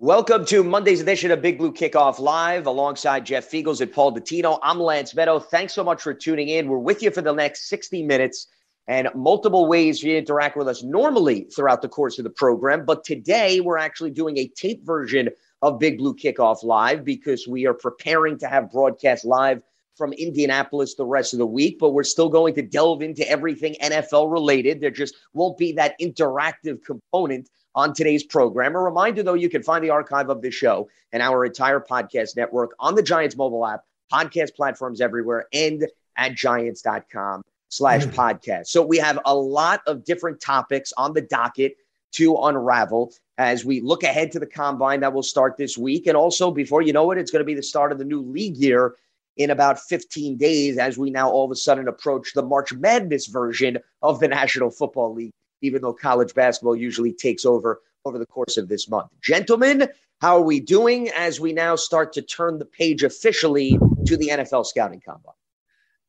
Welcome to Monday's edition of Big Blue Kickoff Live alongside Jeff Feagles and Paul Dottino. I'm Lance Medow. Thanks so much for tuning in. We're with you for the next 60 minutes and multiple ways you interact with us normally throughout the course of the program. But today we're actually doing a tape version of Big Blue Kickoff Live because we are preparing to have broadcast live from Indianapolis the rest of the week, but we're still going to delve into everything NFL related. There just won't be that interactive component on today's program. A reminder, though, you can find the archive of this show and our entire podcast network on the Giants mobile app, podcast platforms everywhere, and at giants.com slash podcast. So we have a lot of different topics on the docket to unravel as we look ahead to the combine that will start this week. And also, before you know it, it's going to be the start of the new league year in about 15 days as we now all of a sudden approach the March Madness version of the National Football League, even though college basketball usually takes over over the course of this month. Gentlemen, how are we doing as we now start to turn the page officially to the NFL scouting combine?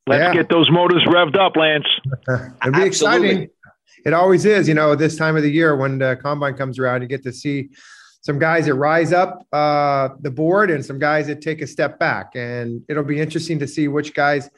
Let's Yeah. get those motors revved up, Lance. It'll be Absolutely. exciting. It always is, you know, this time of the year when the combine comes around, you get to see some guys that rise up uh, the board and some guys that take a step back. And it'll be interesting to see which guys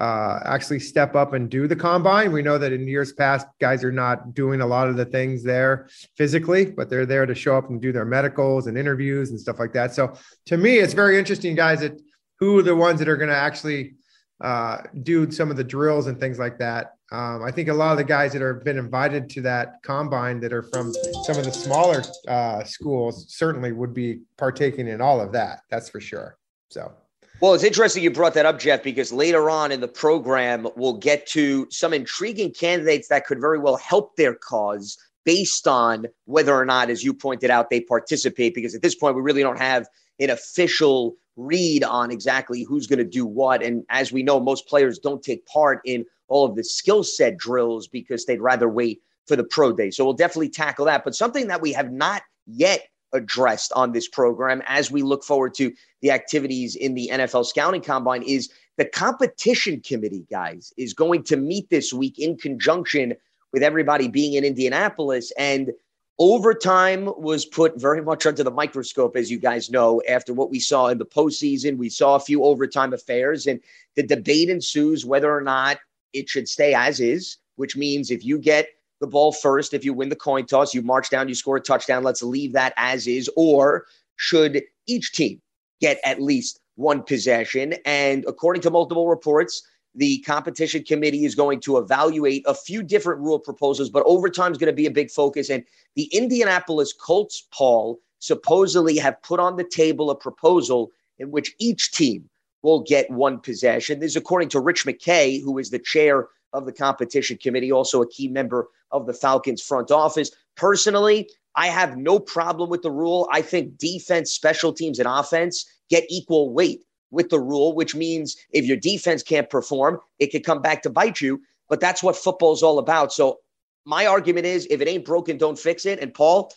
uh, actually step up and do the combine. We know that in years past, guys are not doing a lot of the things there physically, but they're there to show up and do their medicals and interviews and stuff like that. So to me, it's very interesting, guys, that who are the ones that are going to actually uh, do some of the drills and things like that. Um, I think a lot of the guys that have been invited to that combine that are from some of the smaller uh, schools certainly would be partaking in all of that. That's for sure. So, Well, it's interesting you brought that up, Jeff, because later on in the program, we'll get to some intriguing candidates that could very well help their cause based on whether or not, as you pointed out, they participate. Because at this point, we really don't have an official read on exactly who's going to do what. And as we know, most players don't take part in all of the skill set drills because they'd rather wait for the pro day. So we'll definitely tackle that. But something that we have not yet addressed on this program as we look forward to the activities in the NFL scouting combine is the competition committee, guys, is going to meet this week in conjunction with everybody being in Indianapolis. And overtime was put very much under the microscope, as you guys know, after what we saw in the postseason. We saw a few overtime affairs, and the debate ensues whether or not it should stay as is, which means if you get the ball first, if you win the coin toss, you march down, you score a touchdown, let's leave that as is, or should each team get at least one possession? And according to multiple reports, the competition committee is going to evaluate a few different rule proposals, but overtime is going to be a big focus. And the Indianapolis Colts, Paul, supposedly have put on the table a proposal in which each team will get one possession. This is according to Rich McKay, who is the chair of the competition committee, also a key member of the Falcons front office. Personally, I have no problem with the rule. I think defense, special teams, and offense get equal weight with the rule, which means if your defense can't perform, it could come back to bite you. But that's what football is all about. So my argument is if it ain't broken, don't fix it. And Paul,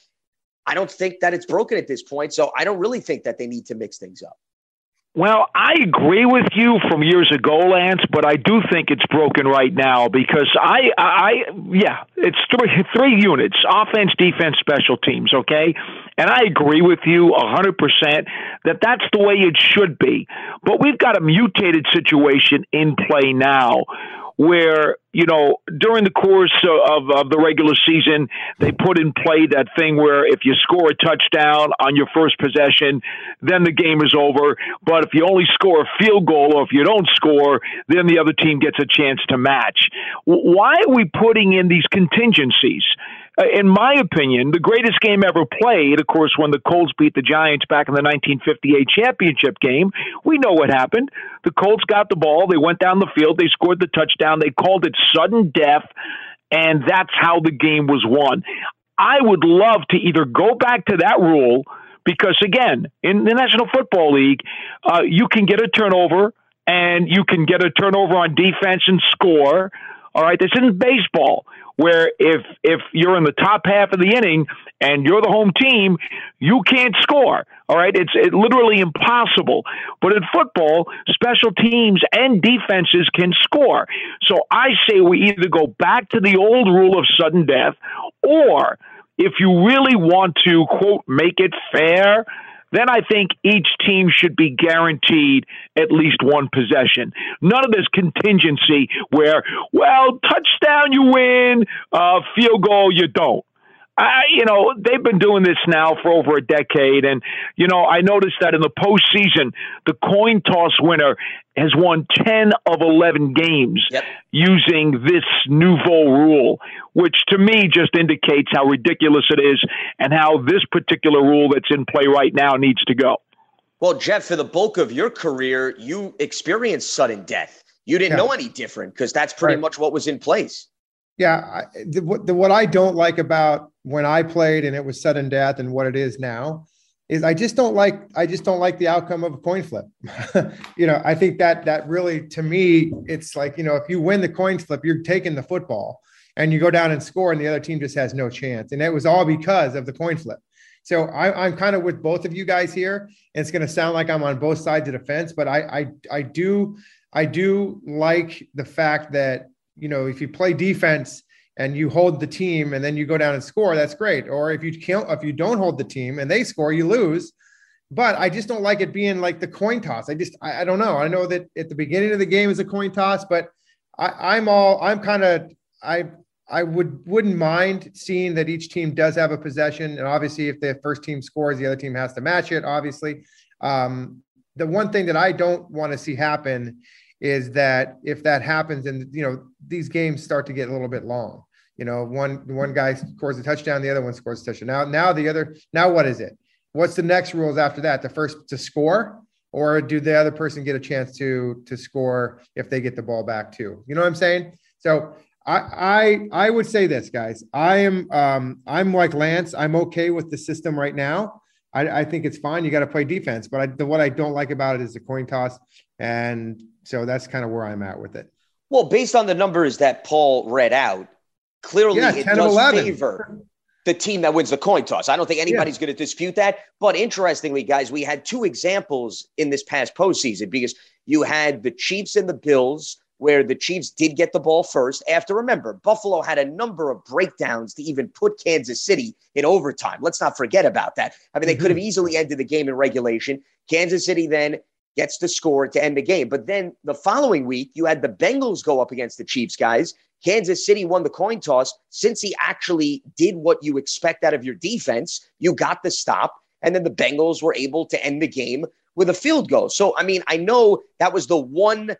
I don't think that it's broken at this point. So I don't really think that they need to mix things up. Well, I agree with you from years ago, Lance, but I do think it's broken right now because I, I, yeah, it's three three units: offense, defense, special teams. Okay, and I agree with you a hundred percent that that's the way it should be. But we've got a mutated situation in play now where you know during the course of, of the regular season they put in play that thing where if you score a touchdown on your first possession then the game is over. But if you only score a field goal or if you don't score then the other team gets a chance to match. Why are we putting in these contingencies uh, in my opinion, the greatest game ever played, of course, when the Colts beat the Giants back in the 1958 championship game. We know what happened. The Colts got the ball, they went down the field, they scored the touchdown, they called it sudden death, and that's how the game was won. I would love to either go back to that rule because again, in the National Football League, uh, you can get a turnover and you can get a turnover on defense and score. All right, this isn't baseball where if if you're in the top half of the inning and you're the home team, you can't score. All right, it's it literally impossible. But in football, special teams and defenses can score. So I say we either go back to the old rule of sudden death, or if you really want to quote make it fair, then I think each team should be guaranteed at least one possession. None of this contingency where, well, touchdown you win, uh, field goal you don't. I, you know, they've been doing this now for over a decade. And, you know, I noticed that in the postseason, the coin toss winner has won 10 of 11 games Yep. using this nouveau rule, which to me just indicates how ridiculous it is and how this particular rule that's in play right now needs to go. Well, Jeff, for the bulk of your career, you experienced sudden death. You didn't Yeah. know any different because that's pretty Right. much what was in place. Yeah, I, the, what, the, what I don't like about when I played and it was sudden death and what it is now is I just don't like I just don't like the outcome of a coin flip. you know, I think that that really to me it's like you know if you win the coin flip, you're taking the football and you go down and score, and the other team just has no chance, and it was all because of the coin flip. So I, I'm kind of with both of you guys here. And it's going to sound like I'm on both sides of the fence, but I I I do I do like the fact that you know, if you play defense and you hold the team and then you go down and score, that's great. Or if you can't, if you don't hold the team and they score, you lose. But I just don't like it being like the coin toss. I just, I, I don't know. I know that at the beginning of the game is a coin toss, but I, I'm all, I'm kind of, I, I would wouldn't mind seeing that each team does have a possession, and obviously, if the first team scores, the other team has to match it. Obviously, um, the one thing that I don't want to see happen is that if that happens and you know these games start to get a little bit long. You know one one guy scores a touchdown the other one scores a touchdown. Now now the other now what is it? What's the next rules after that? The first to score? Or do the other person get a chance to to score if they get the ball back too? You know what i'm saying? So i i i would say this guys. I am um i'm like lance. I'm okay with the system right now. I, I think it's fine. You got to play defense, but I, the, what I don't like about it is the coin toss, and so that's kind of where I'm at with it. Well, based on the numbers that Paul read out, clearly Yeah, it does 11. favor the team that wins the coin toss. I don't think anybody's going to dispute that. But interestingly, guys, we had two examples in this past postseason because you had the Chiefs and the Bills, where the Chiefs did get the ball first. After, remember, Buffalo had a number of breakdowns to even put Kansas City in overtime. Let's not forget about that. I mean, they could have mm-hmm. easily ended the game in regulation. Kansas City then gets the score to end the game. But then the following week, you had the Bengals go up against the Chiefs, guys. Kansas City won the coin toss. Since he actually did what you expect out of your defense, you got the stop. And then the Bengals were able to end the game with a field goal. So, I mean, I know that was the one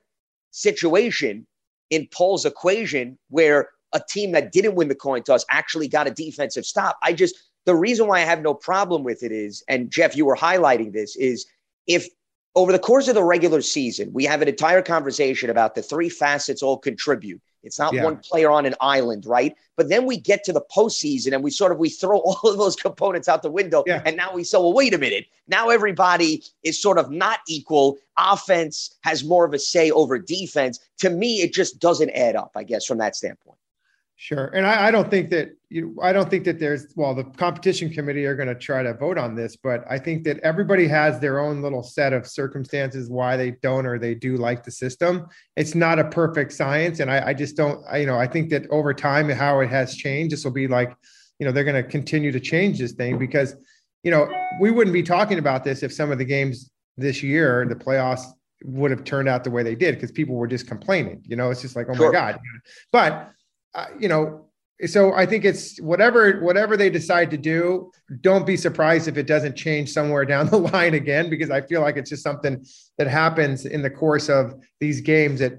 situation in Paul's equation where a team that didn't win the coin toss actually got a defensive stop. I just, the reason why I have no problem with it is, and Jeff, you were highlighting this, is if over the course of the regular season, we have an entire conversation about the three facets all contribute. It's not Yeah. one player on an island, right? But then we get to the postseason and we sort of we throw all of those components out the window. Yeah. And now we say, well, wait a minute. Now everybody is sort of not equal. Offense has more of a say over defense. To me, it just doesn't add up, I guess, from that standpoint. Sure, and I, I don't think that you. I don't think that there's. Well, the competition committee are going to try to vote on this, but I think that everybody has their own little set of circumstances why they don't or they do like the system. It's not a perfect science, and I, I just don't. I, you know, I think that over time, how it has changed, this will be like, you know, they're going to continue to change this thing because, you know, we wouldn't be talking about this if some of the games this year, the playoffs, would have turned out the way they did because people were just complaining. You know, it's just like, oh Sure. my god, but you know, so I think it's whatever whatever they decide to do. Don't be surprised if it doesn't change somewhere down the line again, because I feel like it's just something that happens in the course of these games that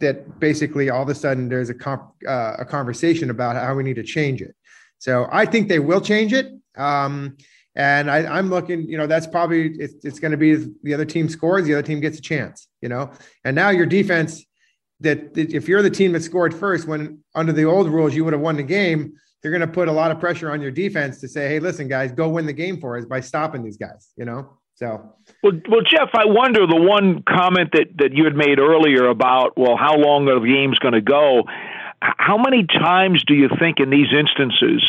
that basically all of a sudden there's a comp, uh, a conversation about how we need to change it. So I think they will change it. Um, and I, I'm looking, you know, that's probably it's, it's going to be the other team scores, the other team gets a chance, you know. And now your defense that if you're the team that scored first, when under the old rules you would have won the game, you're going to put a lot of pressure on your defense to say, hey, listen, guys, go win the game for us by stopping these guys. You know, so. Well, well, Jeff, I wonder the one comment that that you had made earlier about well, how long are the games going to go? How many times do you think in these instances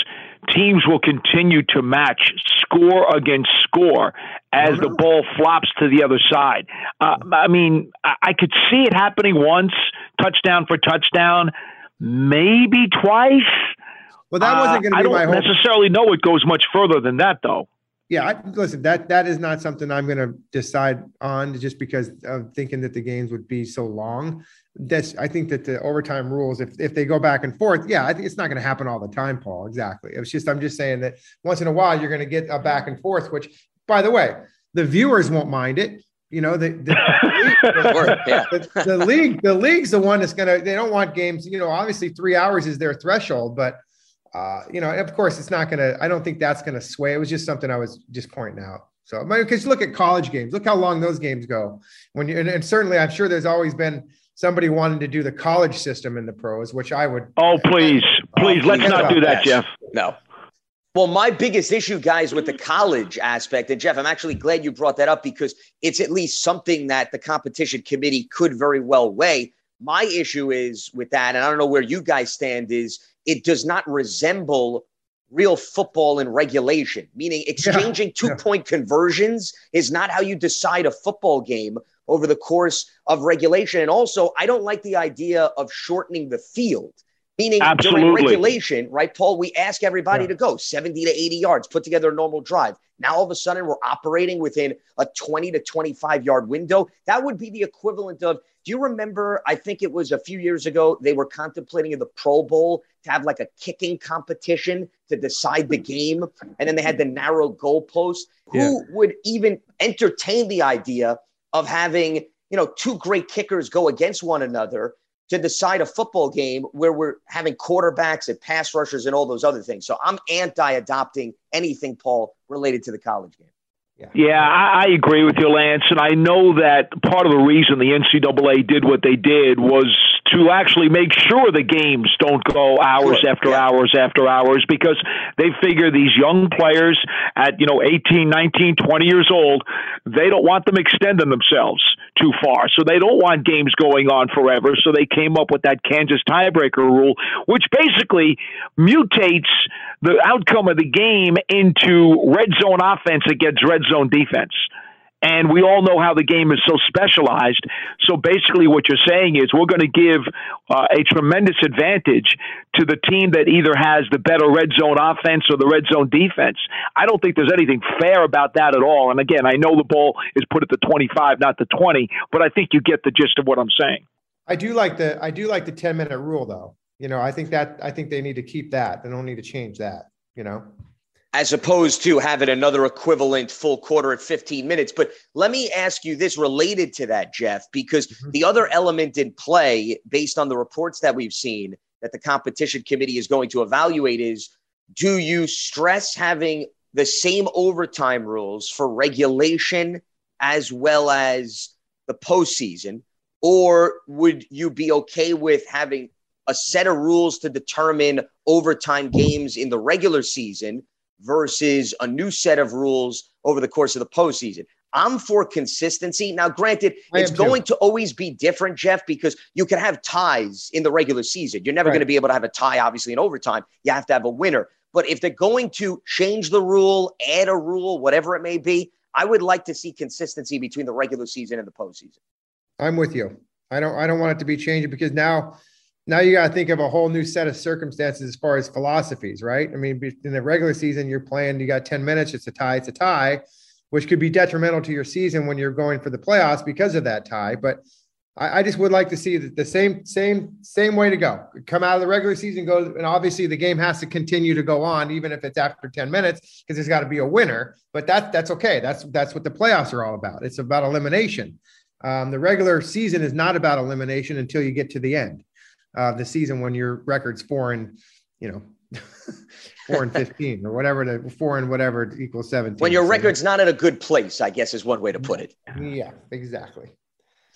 teams will continue to match score against score as the ball flops to the other side? Uh, I mean, I could see it happening once, touchdown for touchdown, maybe twice. Well, that wasn't going to uh, be my I don't necessarily know it goes much further than that, though. Yeah, I, listen, that that is not something I'm going to decide on just because of thinking that the games would be so long. That's I think that the overtime rules, if if they go back and forth, yeah, I think it's not going to happen all the time, Paul. Exactly. It's just I'm just saying that once in a while you're going to get a back and forth, which, by the way, the viewers won't mind it. You know, the the, yeah. the, the league, the league's the one that's gonna. They don't want games. You know, obviously three hours is their threshold, but uh, you know, of course, it's not gonna. I don't think that's gonna sway. It was just something I was just pointing out. So, because look at college games. Look how long those games go. When you and, and certainly, I'm sure there's always been somebody wanting to do the college system in the pros, which I would. Oh, please, please, let's not don't. do that, Jeff. No. Well, my biggest issue, guys, with the college aspect, and Jeff, I'm actually glad you brought that up because it's at least something that the competition committee could very well weigh. My issue is with that, and I don't know where you guys stand, is it does not resemble real football in regulation, meaning exchanging two point conversions is not how you decide a football game over the course of regulation. And also, I don't like the idea of shortening the field. Meaning during regulation, right, Paul? We ask everybody Yeah. to go 70 to 80 yards, put together a normal drive. Now all of a sudden we're operating within a 20 to 25 yard window. That would be the equivalent of do you remember? I think it was a few years ago, they were contemplating in the Pro Bowl to have like a kicking competition to decide the game. And then they had the narrow goalpost. Who would even entertain the idea of having, you know, two great kickers go against one another to decide a football game where we're having quarterbacks and pass rushers and all those other things. So I'm anti adopting anything, Paul, related to the college game. Yeah, I, I agree with you, Lance. And I know that part of the reason the NCAA did what they did was to actually make sure the games don't go hours Sure, after yeah. hours after hours because they figure these young players at, you know, 18, 19, 20 years old, they don't want them extending themselves too far. So they don't want games going on forever. So they came up with that Kansas tiebreaker rule, which basically mutates the outcome of the game into red zone offense against red zone defense. And we all know how the game is so specialized. So basically, what you're saying is we're going to give uh, a tremendous advantage to the team that either has the better red zone offense or the red zone defense. I don't think there's anything fair about that at all. And again, I know the ball is put at the 25, not the 20, but I think you get the gist of what I'm saying. I do like the I do like the 10 minute rule though. You know, I think that I think they need to keep that. They don't need to change that, you know. As opposed to having another equivalent full quarter at 15 minutes. But let me ask you this related to that, Jeff, because mm-hmm. the other element in play, based on the reports that we've seen that the competition committee is going to evaluate, is do you stress having the same overtime rules for regulation as well as the postseason? Or would you be okay with having a set of rules to determine overtime games in the regular season versus a new set of rules over the course of the postseason. I'm for consistency. Now, granted, it's am too. going to always be different, Jeff, because you can have ties in the regular season. You're never Right. going to be able to have a tie, obviously, in overtime. You have to have a winner. But if they're going to change the rule, add a rule, whatever it may be, I would like to see consistency between the regular season and the postseason. I'm with you. I don't I don't want it to be changed because now now you got to think of a whole new set of circumstances as far as philosophies, right? I mean, in the regular season, you're playing, you got 10 minutes, it's a tie, it's a tie, which could be detrimental to your season when you're going for the playoffs because of that tie. But I, I just would like to see the, the same, same, same way to go. Come out of the regular season, go, and obviously the game has to continue to go on, even if it's after 10 minutes, because there's got to be a winner. But that that's okay. That's that's what the playoffs are all about. It's about elimination. Um, the regular season is not about elimination until you get to the end of the season when your record's four and you know four and fifteen or whatever the four and whatever equals seventeen. When your So, record's not in a good place, I guess is one way to put it. yeah, exactly.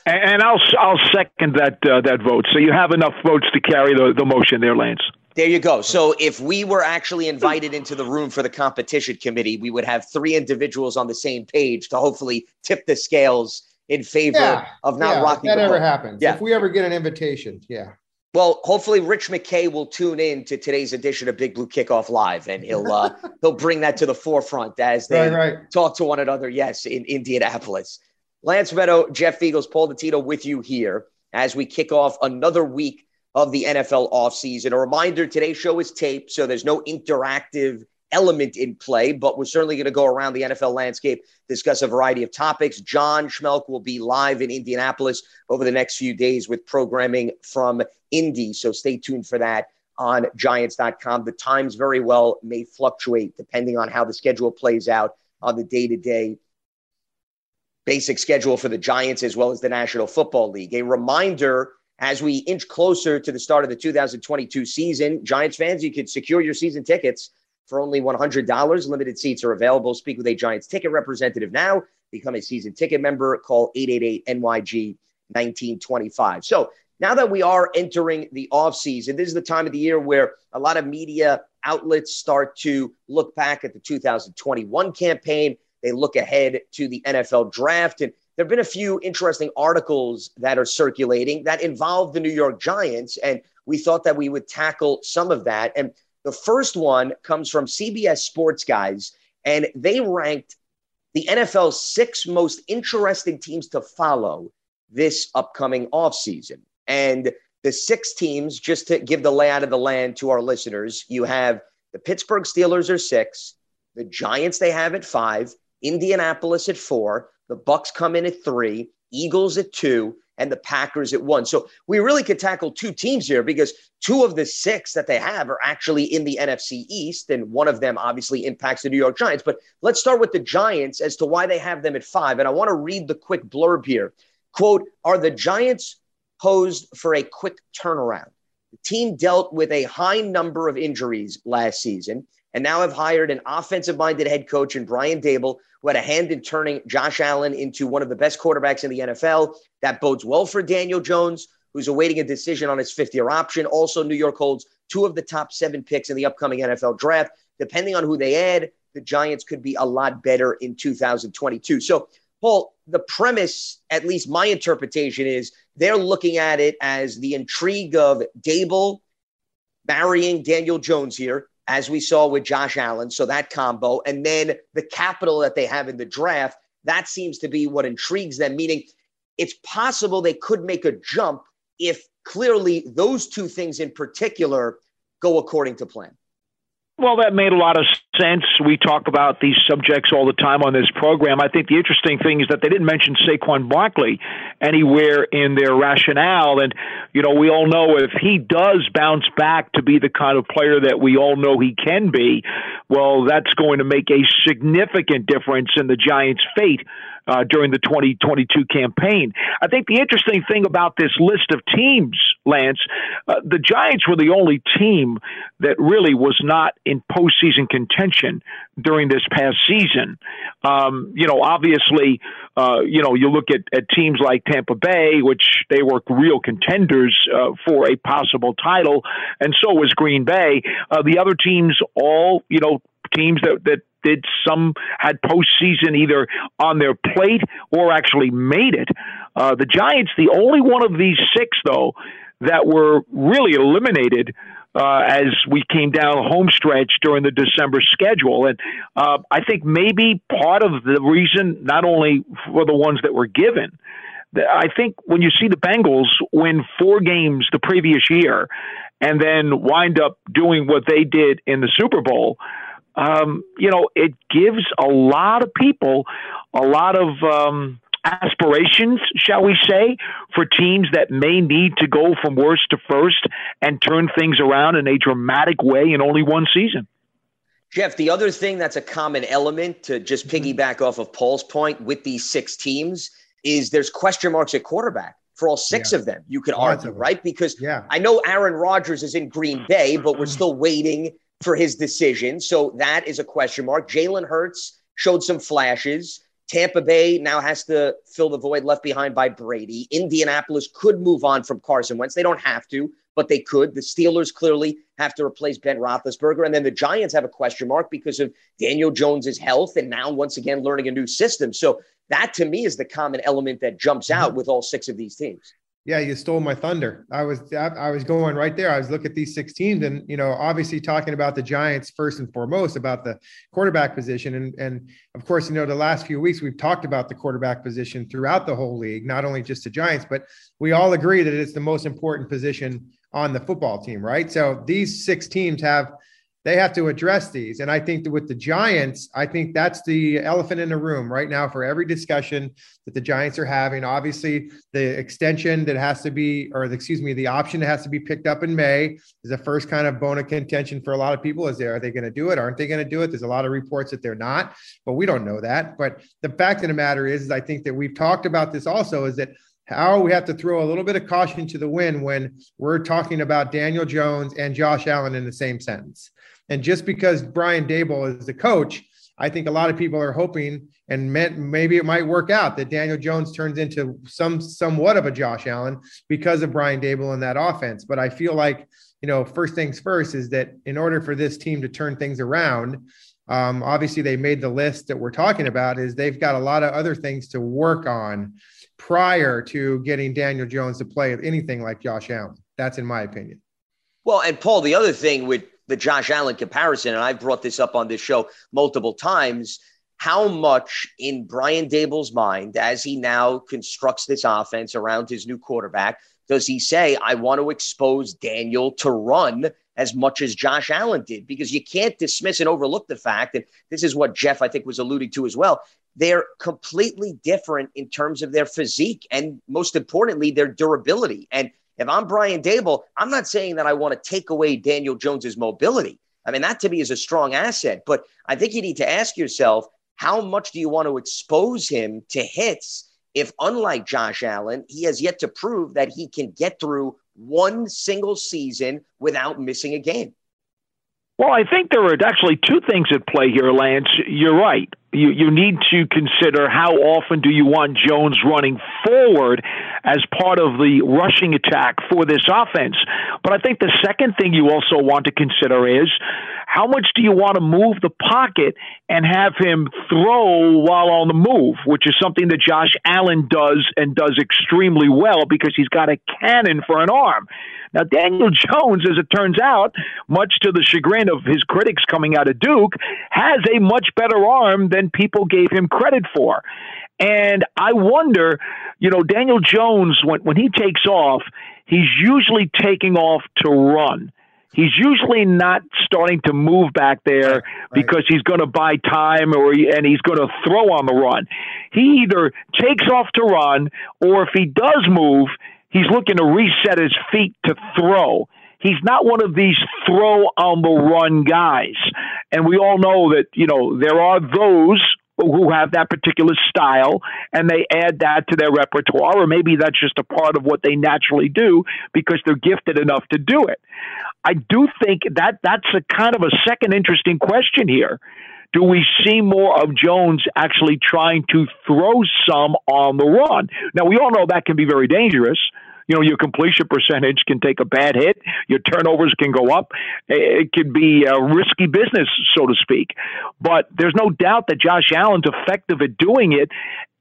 And, and I'll I'll second that uh, that vote. So you have enough votes to carry the, the motion there, Lance. There you go. So if we were actually invited into the room for the competition committee, we would have three individuals on the same page to hopefully tip the scales in favor Yeah, of not yeah, rocking If that the ever boat. happens. Yeah. If we ever get an invitation, yeah. Well, hopefully Rich McKay will tune in to today's edition of Big Blue Kickoff Live, and he'll uh, he'll bring that to the forefront as they Right, right. talk to one another. Yes, in Indianapolis. Lance Medow, Jeff Feagles, Paul Dottino with you here as we kick off another week of the NFL offseason. A reminder today's show is taped, so there's no interactive element in play, but we're certainly going to go around the NFL landscape, discuss a variety of topics. John Schmeelk will be live in Indianapolis over the next few days with programming from Indy. So stay tuned for that on giants.com. The times very well may fluctuate depending on how the schedule plays out on the day to day basic schedule for the Giants as well as the National Football League. A reminder as we inch closer to the start of the 2022 season, Giants fans, you can secure your season tickets for only $100. Limited seats are available. Speak with a Giants ticket representative now. Become a season ticket member. Call 888 NYG 1925. So now that we are entering the offseason, this is the time of the year where a lot of media outlets start to look back at the 2021 campaign. They look ahead to the NFL draft. And there have been a few interesting articles that are circulating that involve the New York Giants. And we thought that we would tackle some of that. And the first one comes from CBS Sports Guys, and they ranked the NFL's six most interesting teams to follow this upcoming offseason. And the six teams, just to give the layout of the land to our listeners, you have the Pittsburgh Steelers are six, the Giants they have at five, Indianapolis at four, the Bucs come in at three, Eagles at two, and the Packers at one. So we really could tackle two teams here because two of the six that they have are actually in the NFC East, and one of them obviously impacts the New York Giants. But let's start with the Giants as to why they have them at five. And I want to read the quick blurb here. Quote, are the Giants posed for a quick turnaround? The team dealt with a high number of injuries last season and now have hired an offensive minded head coach in Brian Daboll, who had a hand in turning Josh Allen into one of the best quarterbacks in the NFL. That bodes well for Daniel Jones, who's awaiting a decision on his fifth year option. Also, New York holds two of the top seven picks in the upcoming NFL draft. Depending on who they add, the Giants could be a lot better in 2022. So, Paul, the premise, at least my interpretation, is they're looking at it as the intrigue of Daboll marrying Daniel Jones here, as we saw with Josh Allen. So that combo, and then the capital that they have in the draft, that seems to be what intrigues them, meaning it's possible they could make a jump if clearly those two things in particular go according to plan. Well, that made a lot of sense. We talk about these subjects all the time on this program. I think the interesting thing is that they didn't mention Saquon Barkley anywhere in their rationale. And, you know, we all know if he does bounce back to be the kind of player that we all know he can be, well, that's going to make a significant difference in the Giants' fate uh, during the 2022 campaign. I think the interesting thing about this list of teams, Lance, uh, the Giants were the only team that really was not in postseason contention during this past season. Um, you know, obviously, uh, you know, you look at, at teams like Tampa Bay, which they were real contenders uh, for a possible title, and so was Green Bay. Uh, the other teams, all you know, teams that that did some had postseason either on their plate or actually made it. Uh, the Giants, the only one of these six, though, that were really eliminated uh, as we came down home stretch during the December schedule. And uh, I think maybe part of the reason, not only for the ones that were given, I think when you see the Bengals win four games the previous year and then wind up doing what they did in the Super Bowl, um, you know, it gives a lot of people a lot of um, aspirations, shall we say, for teams that may need to go from worst to first and turn things around in a dramatic way in only one season. Jeff, the other thing that's a common element to just piggyback off of Paul's point with these six teams is there's question marks at quarterback for all six Yeah. of them. You could argue, right? Because Yeah. I know Aaron Rodgers is in Green Bay, but we're still waiting for his decision. So that is a question mark. Jalen Hurts showed some flashes. Tampa Bay now has to fill the void left behind by Brady. Indianapolis could move on from Carson Wentz. They don't have to, but they could. The Steelers clearly have to replace Ben Roethlisberger, and then the Giants have a question mark because of Daniel Jones's health, and now once again learning a new system. So that to me is the common element that jumps out mm-hmm. with all six of these teams. Yeah, you stole my thunder. I was I was going right there. I was looking at these six teams, and you know, obviously talking about the Giants first and foremost about the quarterback position, and and of course, you know, the last few weeks we've talked about the quarterback position throughout the whole league, not only just the Giants, but we all agree that it's the most important position on the football team, right? So these six teams have they have to address these. And I think that with the Giants, I think that's the elephant in the room right now for every discussion that the Giants are having. Obviously, the extension that has to be, or the, excuse me, the option that has to be picked up in May is the first kind of bone of contention for a lot of people. Is there, are they going to do it? Aren't they going to do it? There's a lot of reports that they're not, but we don't know that. But the fact of the matter is, is I think that we've talked about this also is that how we have to throw a little bit of caution to the wind when we're talking about Daniel Jones and Josh Allen in the same sentence. And just because Brian Daboll is the coach, I think a lot of people are hoping and meant maybe it might work out that Daniel Jones turns into some somewhat of a Josh Allen because of Brian Daboll and that offense. But I feel like, you know, first things first is that in order for this team to turn things around, um, obviously they made the list that we're talking about is they've got a lot of other things to work on prior to getting Daniel Jones to play anything like Josh Allen. That's in my opinion. Well, and Paul, the other thing with the Josh Allen comparison, and I've brought this up on this show multiple times. How much in Brian Daboll's mind, as he now constructs this offense around his new quarterback, does he say, I want to expose Daniel to run as much as Josh Allen did? Because you can't dismiss and overlook the fact that this is what Jeff, I think, was alluding to as well. They're completely different in terms of their physique and, most importantly, their durability. And if I'm Brian Daboll, I'm not saying that I want to take away Daniel Jones's mobility. I mean, that to me is a strong asset, but I think you need to ask yourself, how much do you want to expose him to hits if, unlike Josh Allen, he has yet to prove that he can get through one single season without missing a game? Well, I think there are actually two things at play here, Lance. You're right you, you need to consider how often do you want Jones running forward as part of the rushing attack for this offense. But I think the second thing you also want to consider is how much do you want to move the pocket and have him throw while on the move, which is something that Josh Allen does and does extremely well because he's got a cannon for an arm. Now, Daniel Jones, as it turns out, much to the chagrin of his critics coming out of Duke, has a much better arm than people gave him credit for. And I wonder, you know, Daniel Jones, when, when he takes off, he's usually taking off to run. He's usually not starting to move back there right, because he's going to buy time or he, and he's going to throw on the run. He either takes off to run or if he does move, he's looking to reset his feet to throw. He's not one of these throw on the run guys. And we all know that, you know, there are those who have that particular style and they add that to their repertoire, or maybe that's just a part of what they naturally do because they're gifted enough to do it. I do think that that's a kind of a second interesting question here. Do we see more of Jones actually trying to throw some on the run? Now, we all know that can be very dangerous you know, your completion percentage can take a bad hit. Your turnovers can go up. It could be a risky business, so to speak. But there's no doubt that Josh Allen's effective at doing it.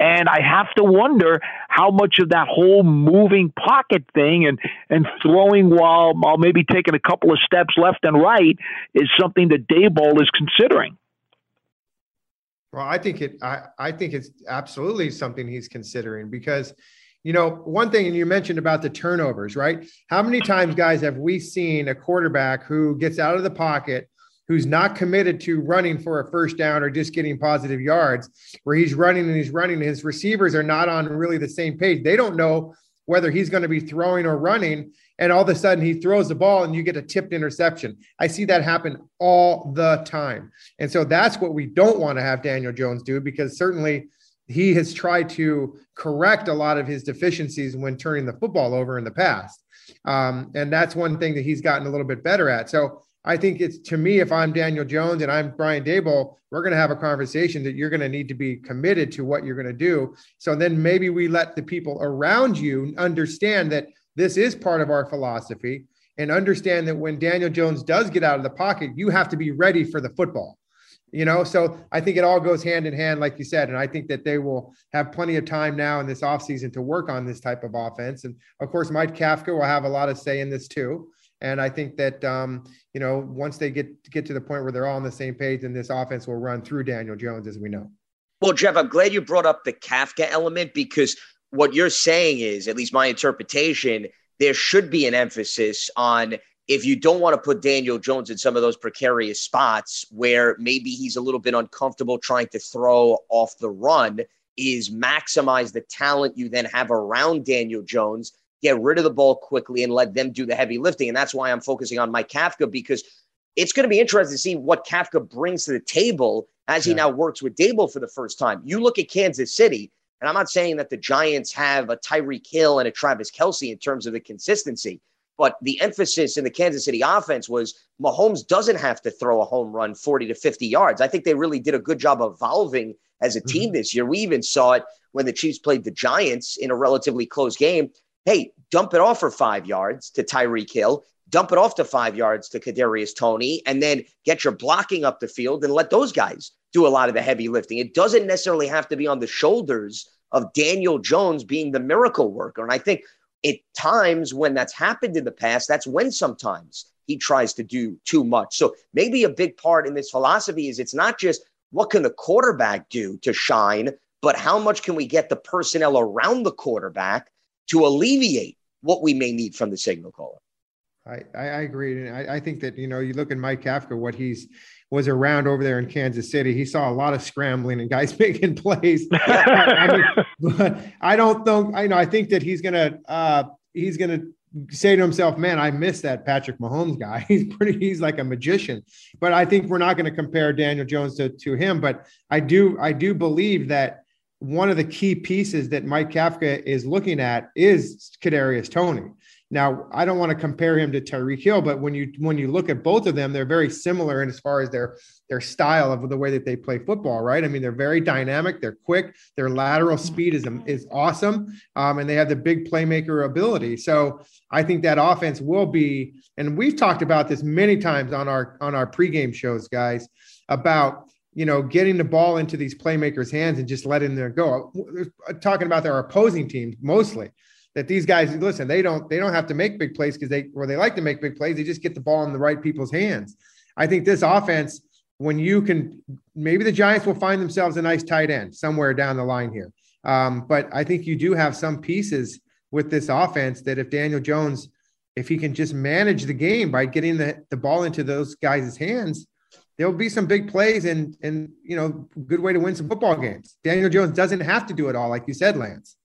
And I have to wonder how much of that whole moving pocket thing and, and throwing while, while maybe taking a couple of steps left and right is something that Daboll is considering. Well, I think it. I, I think it's absolutely something he's considering because you know, one thing, and you mentioned about the turnovers, right? How many times, guys, have we seen a quarterback who gets out of the pocket, who's not committed to running for a first down or just getting positive yards, where he's running and he's running, his receivers are not on really the same page. They don't know whether he's going to be throwing or running. And all of a sudden he throws the ball and you get a tipped interception. I see that happen all the time. And so that's what we don't want to have Daniel Jones do because certainly he has tried to correct a lot of his deficiencies when turning the football over in the past. Um, and that's one thing that he's gotten a little bit better at. So I think it's to me, if I'm Daniel Jones and I'm Brian Daboll, we're going to have a conversation that you're going to need to be committed to what you're going to do. So then maybe we let the people around you understand that this is part of our philosophy. and understand that when Daniel Jones does get out of the pocket, you have to be ready for the football. You know, so I think it all goes hand in hand, like you said. And I think that they will have plenty of time now in this offseason to work on this type of offense. And of course, Mike Kafka will have a lot of say in this too. And I think that um, you know once they get get to the point where they're all on the same page, then this offense will run through Daniel Jones, as we know. Well, Jeff, I'm glad you brought up the Kafka element because what you're saying is, at least my interpretation, there should be an emphasis on if you don't want to put Daniel Jones in some of those precarious spots where maybe he's a little bit uncomfortable trying to throw off the run, is maximize the talent you then have around Daniel Jones get rid of the ball quickly and let them do the heavy lifting. And that's why I'm focusing on Mike Kafka because it's going to be interesting to see what Kafka brings to the table as he yeah. now works with Daboll for the first time. You look at Kansas City, and I'm not saying that the Giants have a Tyreek Hill and a Travis Kelce in terms of the consistency, but the emphasis in the Kansas City offense was Mahomes doesn't have to throw a home run 40 to 50 yards. I think they really did a good job evolving as a team mm-hmm. this year. We even saw it when the Chiefs played the Giants in a relatively close game hey, dump it off for five yards to Tyreek Hill, dump it off to five yards to Kadarius Toney, and then get your blocking up the field and let those guys do a lot of the heavy lifting. It doesn't necessarily have to be on the shoulders of Daniel Jones being the miracle worker. And I think at times when that's happened in the past, that's when sometimes he tries to do too much. So maybe a big part in this philosophy is it's not just what can the quarterback do to shine, but how much can we get the personnel around the quarterback to alleviate what we may need from the signal caller. I, I agree. And I, I think that, you know, you look at Mike Kafka, what he's was around over there in Kansas City. He saw a lot of scrambling and guys making plays. I, mean, but I don't think, I know, I think that he's going to, uh, he's going to say to himself, man, I miss that Patrick Mahomes guy. He's pretty, he's like a magician, but I think we're not going to compare Daniel Jones to, to him, but I do, I do believe that one of the key pieces that Mike Kafka is looking at is Kadarius Toney. Now, I don't want to compare him to Tyreek Hill, but when you when you look at both of them, they're very similar in as far as their their style of the way that they play football, right? I mean, they're very dynamic, they're quick, their lateral speed is is awesome, um, and they have the big playmaker ability. So I think that offense will be, and we've talked about this many times on our on our pregame shows, guys, about you know, getting the ball into these playmakers' hands and just letting them go. Talking about their opposing teams mostly, that these guys listen, they don't they don't have to make big plays because they or they like to make big plays. They just get the ball in the right people's hands. I think this offense, when you can, maybe the Giants will find themselves a nice tight end somewhere down the line here. Um, but I think you do have some pieces with this offense that if Daniel Jones, if he can just manage the game by getting the, the ball into those guys' hands, there'll be some big plays and and you know good way to win some football games. Daniel Jones doesn't have to do it all, like you said, Lance.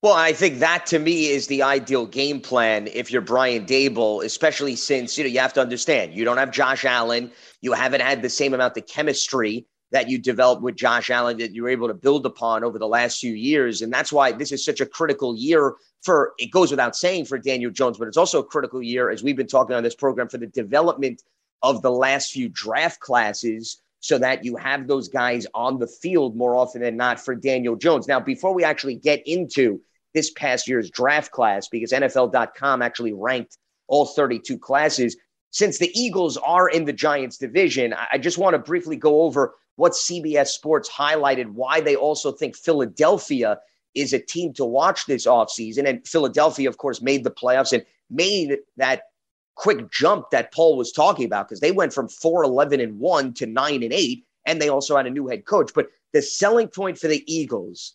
Well, I think that to me is the ideal game plan if you're Brian Daboll, especially since you know you have to understand you don't have Josh Allen, you haven't had the same amount of chemistry that you developed with Josh Allen that you were able to build upon over the last few years, and that's why this is such a critical year for. It goes without saying for Daniel Jones, but it's also a critical year as we've been talking on this program for the development of the last few draft classes so that you have those guys on the field more often than not for Daniel Jones. Now, before we actually get into this past year's draft class, because NFL.com actually ranked all 32 classes, since the Eagles are in the Giants division, I just want to briefly go over what CBS Sports highlighted, why they also think Philadelphia is a team to watch this offseason. And Philadelphia, of course, made the playoffs and made that quick jump that Paul was talking about because they went from 4 11 and 1 to 9 and 8, and they also had a new head coach. But the selling point for the Eagles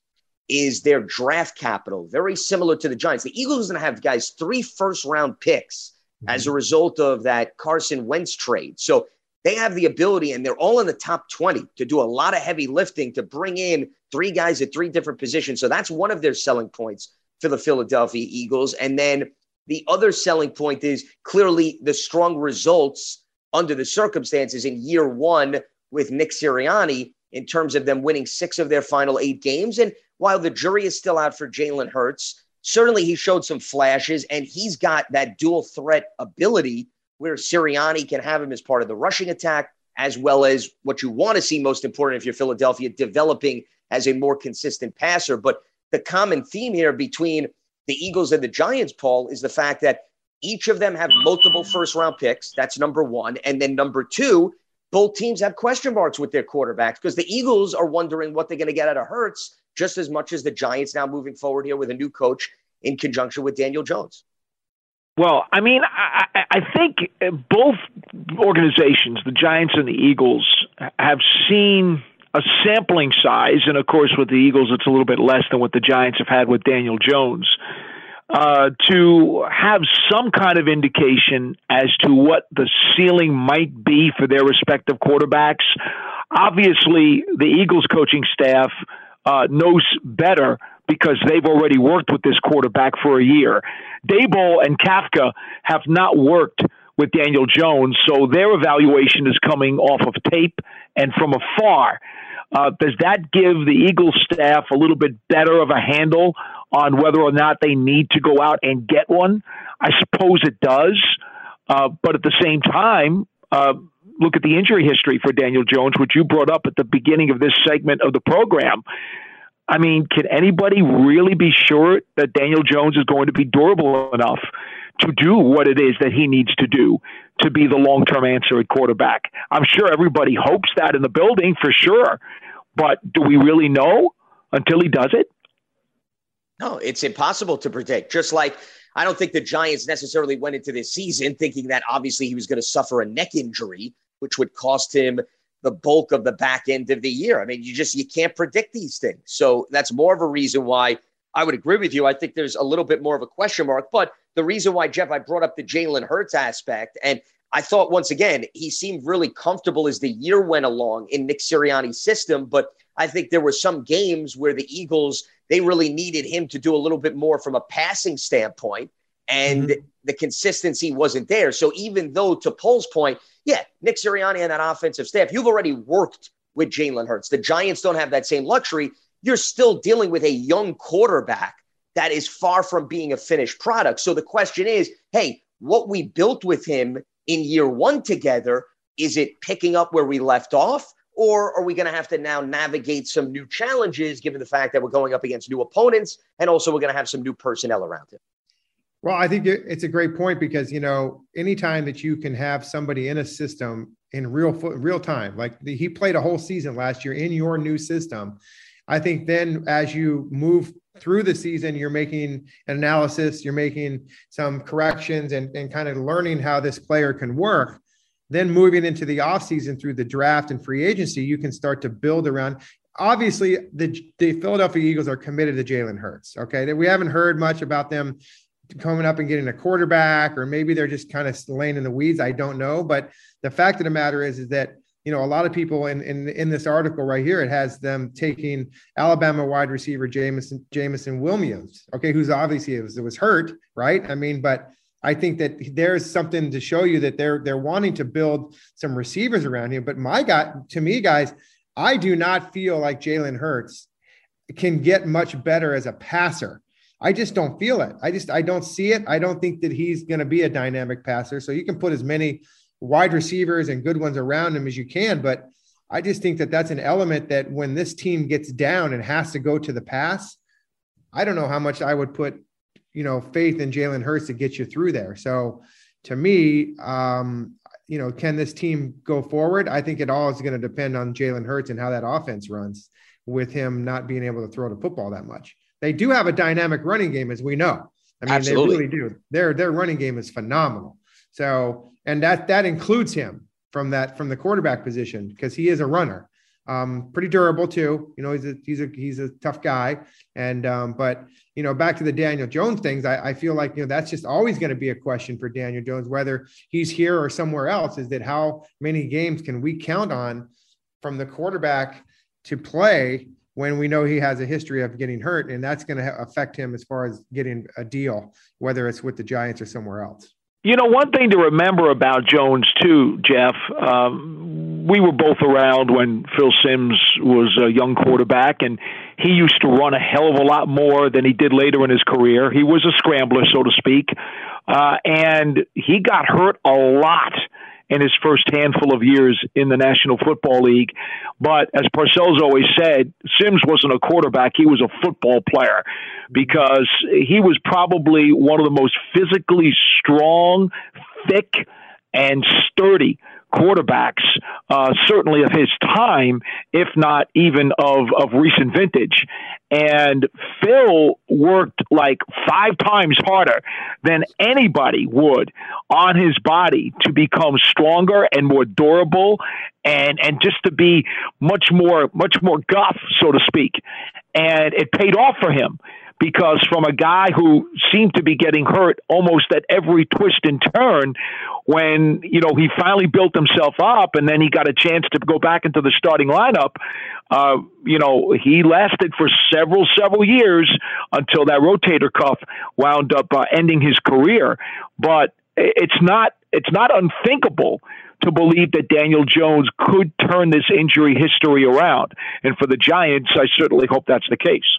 is their draft capital, very similar to the Giants. The Eagles are going to have guys three first round picks mm-hmm. as a result of that Carson Wentz trade. So they have the ability, and they're all in the top 20 to do a lot of heavy lifting to bring in three guys at three different positions. So that's one of their selling points for the Philadelphia Eagles. And then the other selling point is clearly the strong results under the circumstances in year one with Nick Sirianni in terms of them winning six of their final eight games. And while the jury is still out for Jalen Hurts, certainly he showed some flashes and he's got that dual threat ability where Sirianni can have him as part of the rushing attack, as well as what you want to see most important if you're Philadelphia, developing as a more consistent passer. But the common theme here between the Eagles and the Giants, Paul, is the fact that Each of them have multiple first round picks. That's number one. And then number two, both teams have question marks with their quarterbacks because the Eagles are wondering what they're going to get out of Hurts just as much as the Giants now moving forward here with a new coach in conjunction with Daniel Jones. Well, I mean, I, I think both organizations, the Giants and the Eagles, have seen a sampling size, and of course, with the Eagles, it's a little bit less than what the Giants have had with Daniel Jones. Uh, to have some kind of indication as to what the ceiling might be for their respective quarterbacks. Obviously, the Eagles coaching staff uh, knows better because they've already worked with this quarterback for a year. Daboll and Kafka have not worked with Daniel Jones, so their evaluation is coming off of tape and from afar. Uh, does that give the Eagles staff a little bit better of a handle on whether or not they need to go out and get one? I suppose it does. Uh, but at the same time, uh, look at the injury history for Daniel Jones, which you brought up at the beginning of this segment of the program. I mean, can anybody really be sure that Daniel Jones is going to be durable enough to do what it is that he needs to do to be the long term answer at quarterback? I'm sure everybody hopes that in the building for sure, but do we really know until he does it? No, it's impossible to predict. Just like I don't think the Giants necessarily went into this season thinking that obviously he was going to suffer a neck injury, which would cost him the bulk of the back end of the year. I mean, you just you can't predict these things. So that's more of a reason why I would agree with you. I think there's a little bit more of a question mark. But the reason why, Jeff, I brought up the Jalen Hurts aspect, and I thought once again, he seemed really comfortable as the year went along in Nick Sirianni's system. But I think there were some games where the Eagles, they really needed him to do a little bit more from a passing standpoint. And mm-hmm. the consistency wasn't there. So even though, to Paul's point, yeah, Nick Sirianni and that offensive staff, you've already worked with Jalen Hurts. The Giants don't have that same luxury. You're still dealing with a young quarterback that is far from being a finished product. So the question is hey, what we built with him in year one together, is it picking up where we left off? Or are we going to have to now navigate some new challenges given the fact that we're going up against new opponents and also we're going to have some new personnel around him? Well, I think it's a great point because you know anytime that you can have somebody in a system in real real time, like the, he played a whole season last year in your new system, I think then as you move through the season, you're making an analysis, you're making some corrections, and and kind of learning how this player can work. Then moving into the offseason through the draft and free agency, you can start to build around obviously the, the Philadelphia Eagles are committed to Jalen Hurts. Okay. We haven't heard much about them coming up and getting a quarterback, or maybe they're just kind of laying in the weeds. I don't know. But the fact of the matter is, is that you know a lot of people in in, in this article right here, it has them taking Alabama wide receiver Jameson Jameson Williams, okay, who's obviously was, it was hurt, right? I mean, but I think that there's something to show you that they're they're wanting to build some receivers around him. But my guy, to me, guys, I do not feel like Jalen Hurts can get much better as a passer. I just don't feel it. I just I don't see it. I don't think that he's going to be a dynamic passer. So you can put as many wide receivers and good ones around him as you can, but I just think that that's an element that when this team gets down and has to go to the pass, I don't know how much I would put, you know, faith in Jalen Hurts to get you through there. So to me, um, you know, can this team go forward? I think it all is going to depend on Jalen Hurts and how that offense runs with him not being able to throw the football that much. They do have a dynamic running game, as we know. I mean, Absolutely. they really do. Their their running game is phenomenal. So, and that that includes him from that from the quarterback position because he is a runner. Um, pretty durable too. You know, he's a he's a he's a tough guy. And um, but you know, back to the Daniel Jones things, I, I feel like you know that's just always going to be a question for Daniel Jones, whether he's here or somewhere else. Is that how many games can we count on from the quarterback to play when we know he has a history of getting hurt, and that's going to affect him as far as getting a deal, whether it's with the Giants or somewhere else. You know, one thing to remember about Jones too, Jeff. Um, we were both around when Phil Simms was a young quarterback, and he used to run a hell of a lot more than he did later in his career. He was a scrambler, so to speak, uh, and he got hurt a lot in his first handful of years in the National Football League. But as Parcells always said, Simms wasn't a quarterback, he was a football player because he was probably one of the most physically strong, thick, and sturdy quarterbacks, uh, certainly of his time, if not even of, of recent vintage. And Phil worked like five times harder than anybody would on his body to become stronger and more durable and, and just to be much more, much more guff, so to speak. And it paid off for him because from a guy who seemed to be getting hurt almost at every twist and turn when you know he finally built himself up and then he got a chance to go back into the starting lineup uh, you know he lasted for several several years until that rotator cuff wound up uh, ending his career. But it's not it's not unthinkable to believe that Daniel Jones could turn this injury history around. And for the Giants I certainly hope that's the case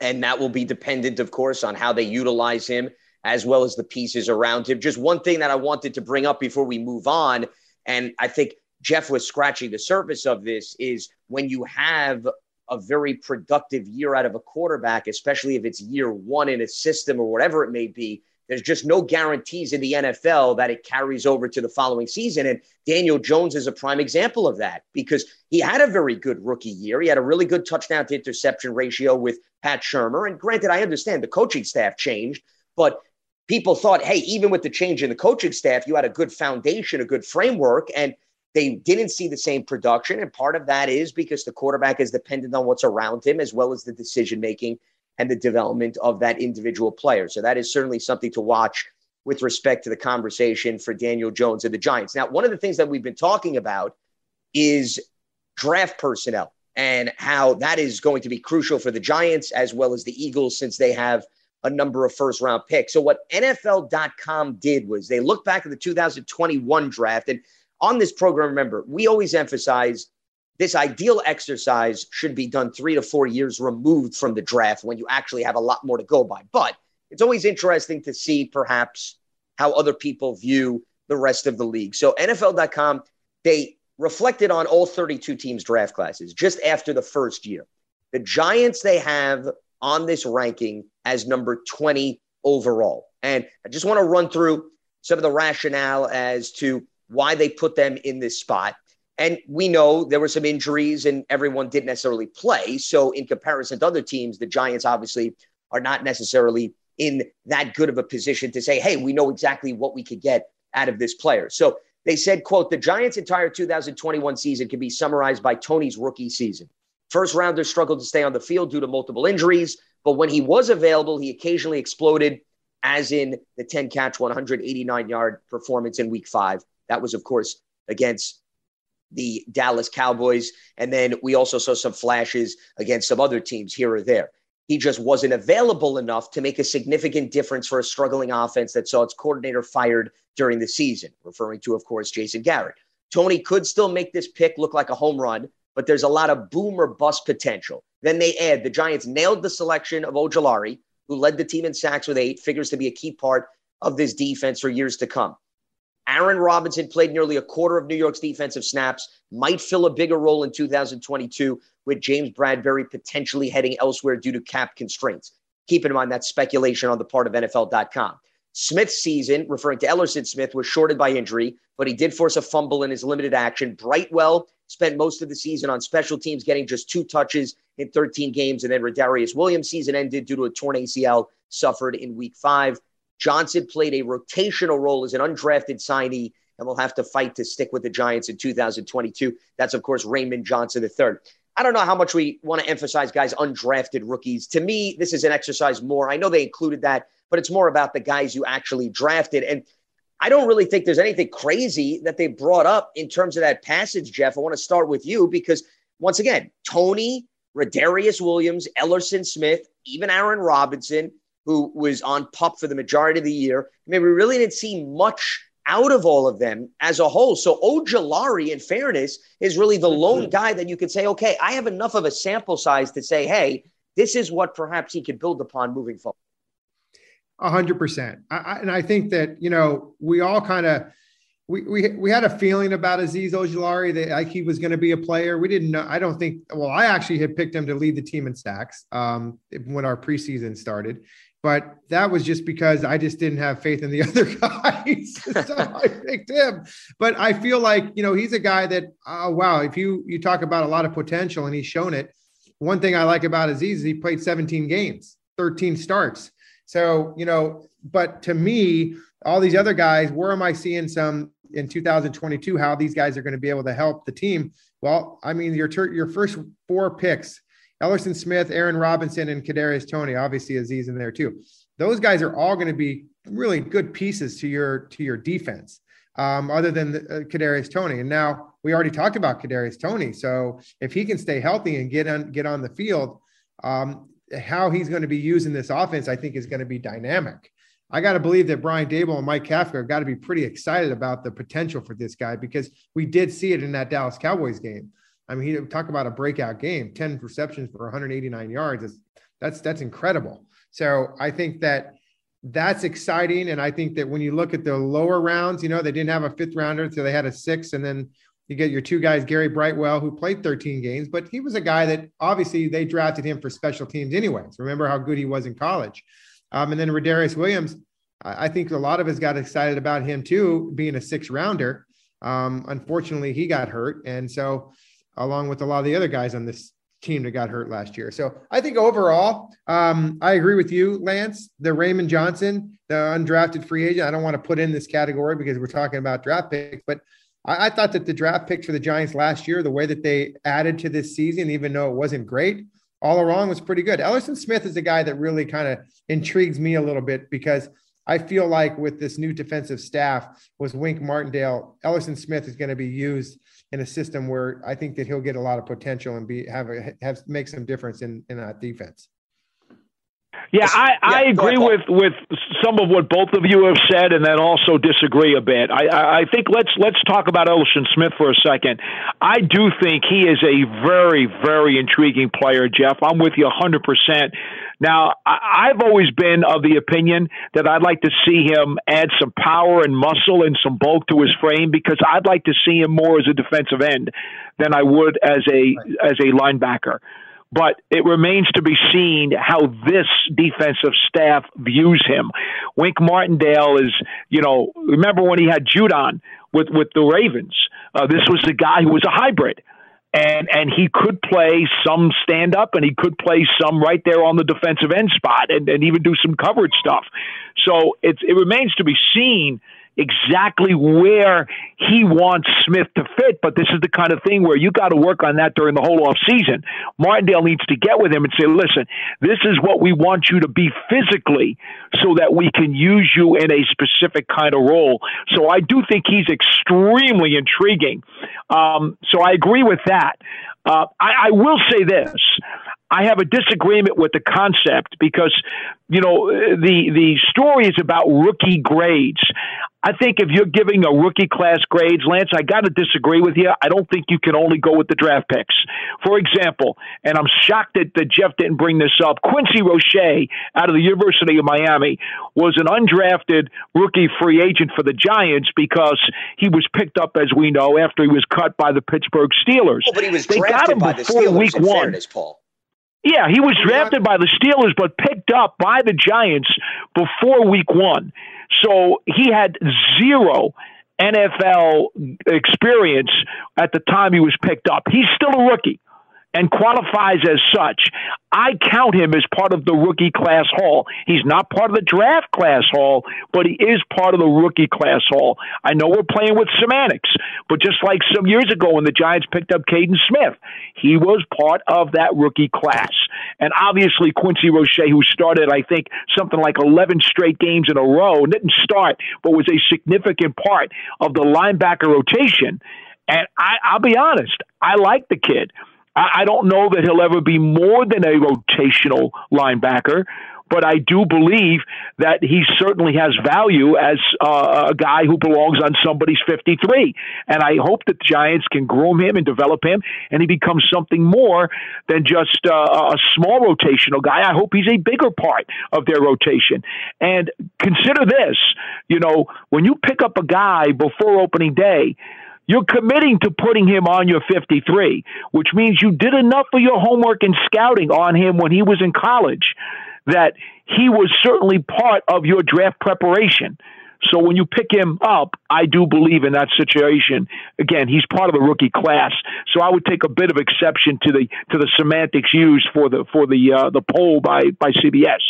and that will be dependent, of course, on how they utilize him as well as the pieces around him. Just one thing that I wanted to bring up before we move on, and I think Jeff was scratching the surface of this, is when you have a very productive year out of a quarterback, especially if it's year one in a system or whatever it may be, there's just no guarantees in the NFL that it carries over to the following season. And Daniel Jones is a prime example of that because he had a very good rookie year. He had a really good touchdown to interception ratio with Pat Shurmur. And granted, I understand the coaching staff changed, but people thought, hey, even with the change in the coaching staff, you had a good foundation, a good framework. And they didn't see the same production. And part of that is because the quarterback is dependent on what's around him as well as the decision making and the development of that individual player. So that is certainly something to watch with respect to the conversation for Daniel Jones and the Giants. Now, one of the things that we've been talking about is draft personnel and how that is going to be crucial for the Giants as well as the Eagles since they have a number of first round picks. So, what NFL.com did was they looked back at the 2021 draft. And on this program, remember, we always emphasize this ideal exercise should be done three to four years removed from the draft when you actually have a lot more to go by. But it's always interesting to see perhaps how other people view the rest of the league. So NFL.com, they reflected on all 32 teams' draft classes just after the first year. The Giants they have on this ranking as number 20 overall. And I just want to run through some of the rationale as to why they put them in this spot. And we know there were some injuries and everyone didn't necessarily play. So, in comparison to other teams, the Giants obviously are not necessarily in that good of a position to say, hey, we know exactly what we could get out of this player. So, they said, quote, the Giants' entire 2021 season can be summarized by Toney's rookie season. First rounders struggled to stay on the field due to multiple injuries, but when he was available, he occasionally exploded, as in the 10 catch, 189 yard performance in week five. That was, of course, against the Dallas Cowboys. And then we also saw some flashes against some other teams here or there. He just wasn't available enough to make a significant difference for a struggling offense that saw its coordinator fired during the season, referring to, of course, Jason Garrett. Toney could still make this pick look like a home run, but there's a lot of boom or bust potential. Then they add the Giants nailed the selection of Ojulari, who led the team in sacks with eight, figures to be a key part of this defense for years to come. Aaron Robinson played nearly a quarter of New York's defensive snaps, might fill a bigger role in 2022 with James Bradberry potentially heading elsewhere due to cap constraints. Keep in mind that speculation on the part of NFL.com. Smith's season, referring to Elerson Smith, was shorted by injury, but he did force a fumble in his limited action. Brightwell spent most of the season on special teams, getting just two touches in 13 games, and then Rodarius Williams' season ended due to a torn ACL suffered in week five. Johnson played a rotational role as an undrafted signee and will have to fight to stick with the Giants in 2022. That's, of course, Raymond Johnson III. I don't know how much we want to emphasize guys undrafted rookies. To me, this is an exercise more. I know they included that, but it's more about the guys you actually drafted. And I don't really think there's anything crazy that they brought up in terms of that passage, Jeff. I want to start with you because, once again, Toney, Rodarius Williams, Elerson Smith, even Aaron Robinson, who was on pup for the majority of the year. I mean, we really didn't see much out of all of them as a whole. So Ojulari, in fairness, is really the lone guy that you could say, okay, I have enough of a sample size to say, hey, this is what perhaps he could build upon moving forward. A hundred percent. And I think that, you know, we all kind of, we, we, we had a feeling about Azeez Ojulari that like he was going to be a player. We didn't know. I don't think. Well, I actually had picked him to lead the team in sacks um, when our preseason started, but that was just because I just didn't have faith in the other guys, so I picked him. But I feel like you know he's a guy that oh wow, if you you talk about a lot of potential and he's shown it. One thing I like about Azeez is he played 17 games, 13 starts. So you know, but to me, all these other guys, where am I seeing some in 2022 how these guys are going to be able to help the team. Well, I mean, your ter- your first four picks, Elerson Smith, Aaron Robinson, and Kadarius Toney. Obviously, Azeez in there too. Those guys are all going to be really good pieces to your to your defense. Um, other than the, uh, Kadarius Toney, and now we already talked about Kadarius Toney. So if he can stay healthy and get on get on the field, um, how he's going to be using this offense, I think, is going to be dynamic. I got to believe that Brian Daboll and Mike Kafka got to be pretty excited about the potential for this guy because we did see it in that Dallas Cowboys game. I mean, he talk about a breakout game, 10 receptions for 189 yards. That's, that's, that's incredible. So I think that that's exciting. And I think that when you look at the lower rounds, you know, they didn't have a fifth rounder, so they had a six. And then you get your two guys, Gary Brightwell, who played 13 games, but he was a guy that obviously they drafted him for special teams anyways. Remember how good he was in college. Um, and then Rodarius Williams, I think a lot of us got excited about him too, being a six rounder. Um, unfortunately, he got hurt. And so, along with a lot of the other guys on this team that got hurt last year. So, I think overall, um, I agree with you, Lance. The Raymond Johnson, the undrafted free agent, I don't want to put in this category because we're talking about draft picks, but I, I thought that the draft picks for the Giants last year, the way that they added to this season, even though it wasn't great, all along was pretty good. Elerson Smith is a guy that really kind of intrigues me a little bit because I feel like with this new defensive staff was Wink Martindale, Elerson Smith is going to be used in a system where I think that he'll get a lot of potential and be have a, have make some difference in in that defense. Yeah, I, I agree with, with some of what both of you have said, and then also disagree a bit. I, I think let's let's talk about Elerson Smith for a second. I do think he is a very very intriguing player, Jeff. I'm with you 100. percent Now, I, I've always been of the opinion that I'd like to see him add some power and muscle and some bulk to his frame because I'd like to see him more as a defensive end than I would as a as a linebacker but it remains to be seen how this defensive staff views him. Wink Martindale is, you know, remember when he had Judon with with the Ravens? Uh, this was the guy who was a hybrid. And and he could play some stand up and he could play some right there on the defensive end spot and, and even do some coverage stuff. So it's it remains to be seen exactly where he wants Smith to fit, but this is the kind of thing where you got to work on that during the whole off season. Martindale needs to get with him and say, listen, this is what we want you to be physically so that we can use you in a specific kind of role. So I do think he's extremely intriguing. Um, so I agree with that. Uh, I, I will say this. I have a disagreement with the concept because, you know, the the story is about rookie grades. I think if you're giving a rookie class grades, Lance, I got to disagree with you. I don't think you can only go with the draft picks. For example, and I'm shocked that, that Jeff didn't bring this up, Quincy Roche out of the University of Miami was an undrafted rookie free agent for the Giants because he was picked up, as we know, after he was cut by the Pittsburgh Steelers. Oh, but he was they drafted by the Steelers week one. fairness, Paul. Yeah, he was drafted by the Steelers, but picked up by the Giants before week one. So he had zero NFL experience at the time he was picked up. He's still a rookie and qualifies as such. I count him as part of the rookie class hall. He's not part of the draft class hall, but he is part of the rookie class hall. I know we're playing with semantics, but just like some years ago when the Giants picked up Kaden Smith, he was part of that rookie class. And obviously, Quincy Roche, who started, I think, something like 11 straight games in a row, didn't start, but was a significant part of the linebacker rotation. And I, I'll be honest, I like the kid. I, I don't know that he'll ever be more than a rotational linebacker, but I do believe that he certainly has value as uh, a guy who belongs on somebody's 53. And I hope that the Giants can groom him and develop him, and he becomes something more than just uh, a small rotational guy. I hope he's a bigger part of their rotation. And consider this you know, when you pick up a guy before opening day, you're committing to putting him on your 53, which means you did enough of your homework and scouting on him when he was in college that he was certainly part of your draft preparation. So when you pick him up, I do believe in that situation. Again, he's part of the rookie class, so I would take a bit of exception to the to the semantics used for the for the uh, the poll by by CBS.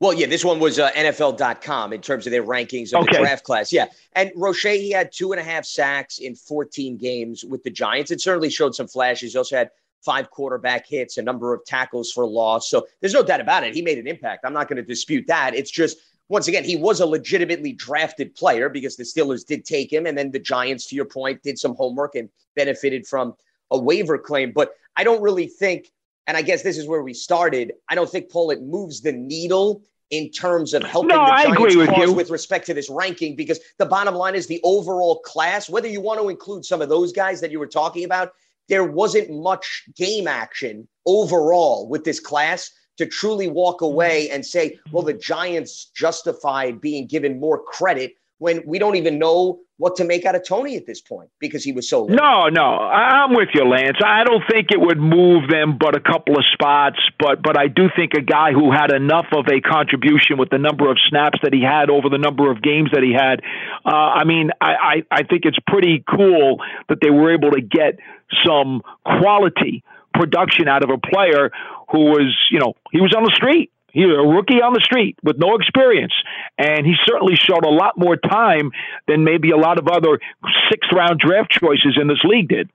Well, yeah, this one was uh, NFL.com in terms of their rankings of okay. the draft class. Yeah. And Roche, he had two and a half sacks in 14 games with the Giants. It certainly showed some flashes. He also had five quarterback hits, a number of tackles for loss. So there's no doubt about it. He made an impact. I'm not going to dispute that. It's just, once again, he was a legitimately drafted player because the Steelers did take him. And then the Giants, to your point, did some homework and benefited from a waiver claim. But I don't really think and I guess this is where we started. I don't think Paul it moves the needle in terms of helping no, the Giants with cause you. with respect to this ranking because the bottom line is the overall class. Whether you want to include some of those guys that you were talking about, there wasn't much game action overall with this class to truly walk mm-hmm. away and say, well, the Giants justified being given more credit when we don't even know what to make out of Toney at this point because he was so. Late. No, no, I'm with you, Lance. I don't think it would move them, but a couple of spots. But but I do think a guy who had enough of a contribution with the number of snaps that he had over the number of games that he had. Uh, I mean, I, I I think it's pretty cool that they were able to get some quality production out of a player who was, you know, he was on the street. He's a rookie on the street with no experience, and he certainly showed a lot more time than maybe a lot of other sixth round draft choices in this league did.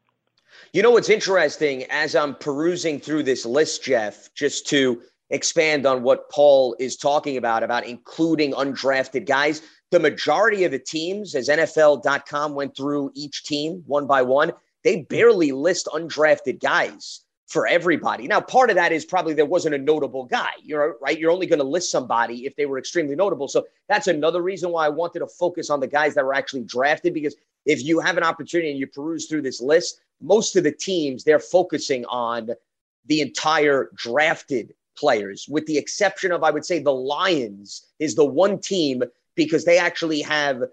You know what's interesting as I'm perusing through this list, Jeff, just to expand on what Paul is talking about, about including undrafted guys. The majority of the teams, as NFL.com went through each team one by one, they barely list undrafted guys for everybody. Now, part of that is probably there wasn't a notable guy. You're right. You're only going to list somebody if they were extremely notable. So that's another reason why I wanted to focus on the guys that were actually drafted because if you have an opportunity and you peruse through this list, most of the teams they're focusing on the entire drafted players, with the exception of I would say the Lions is the one team because they actually have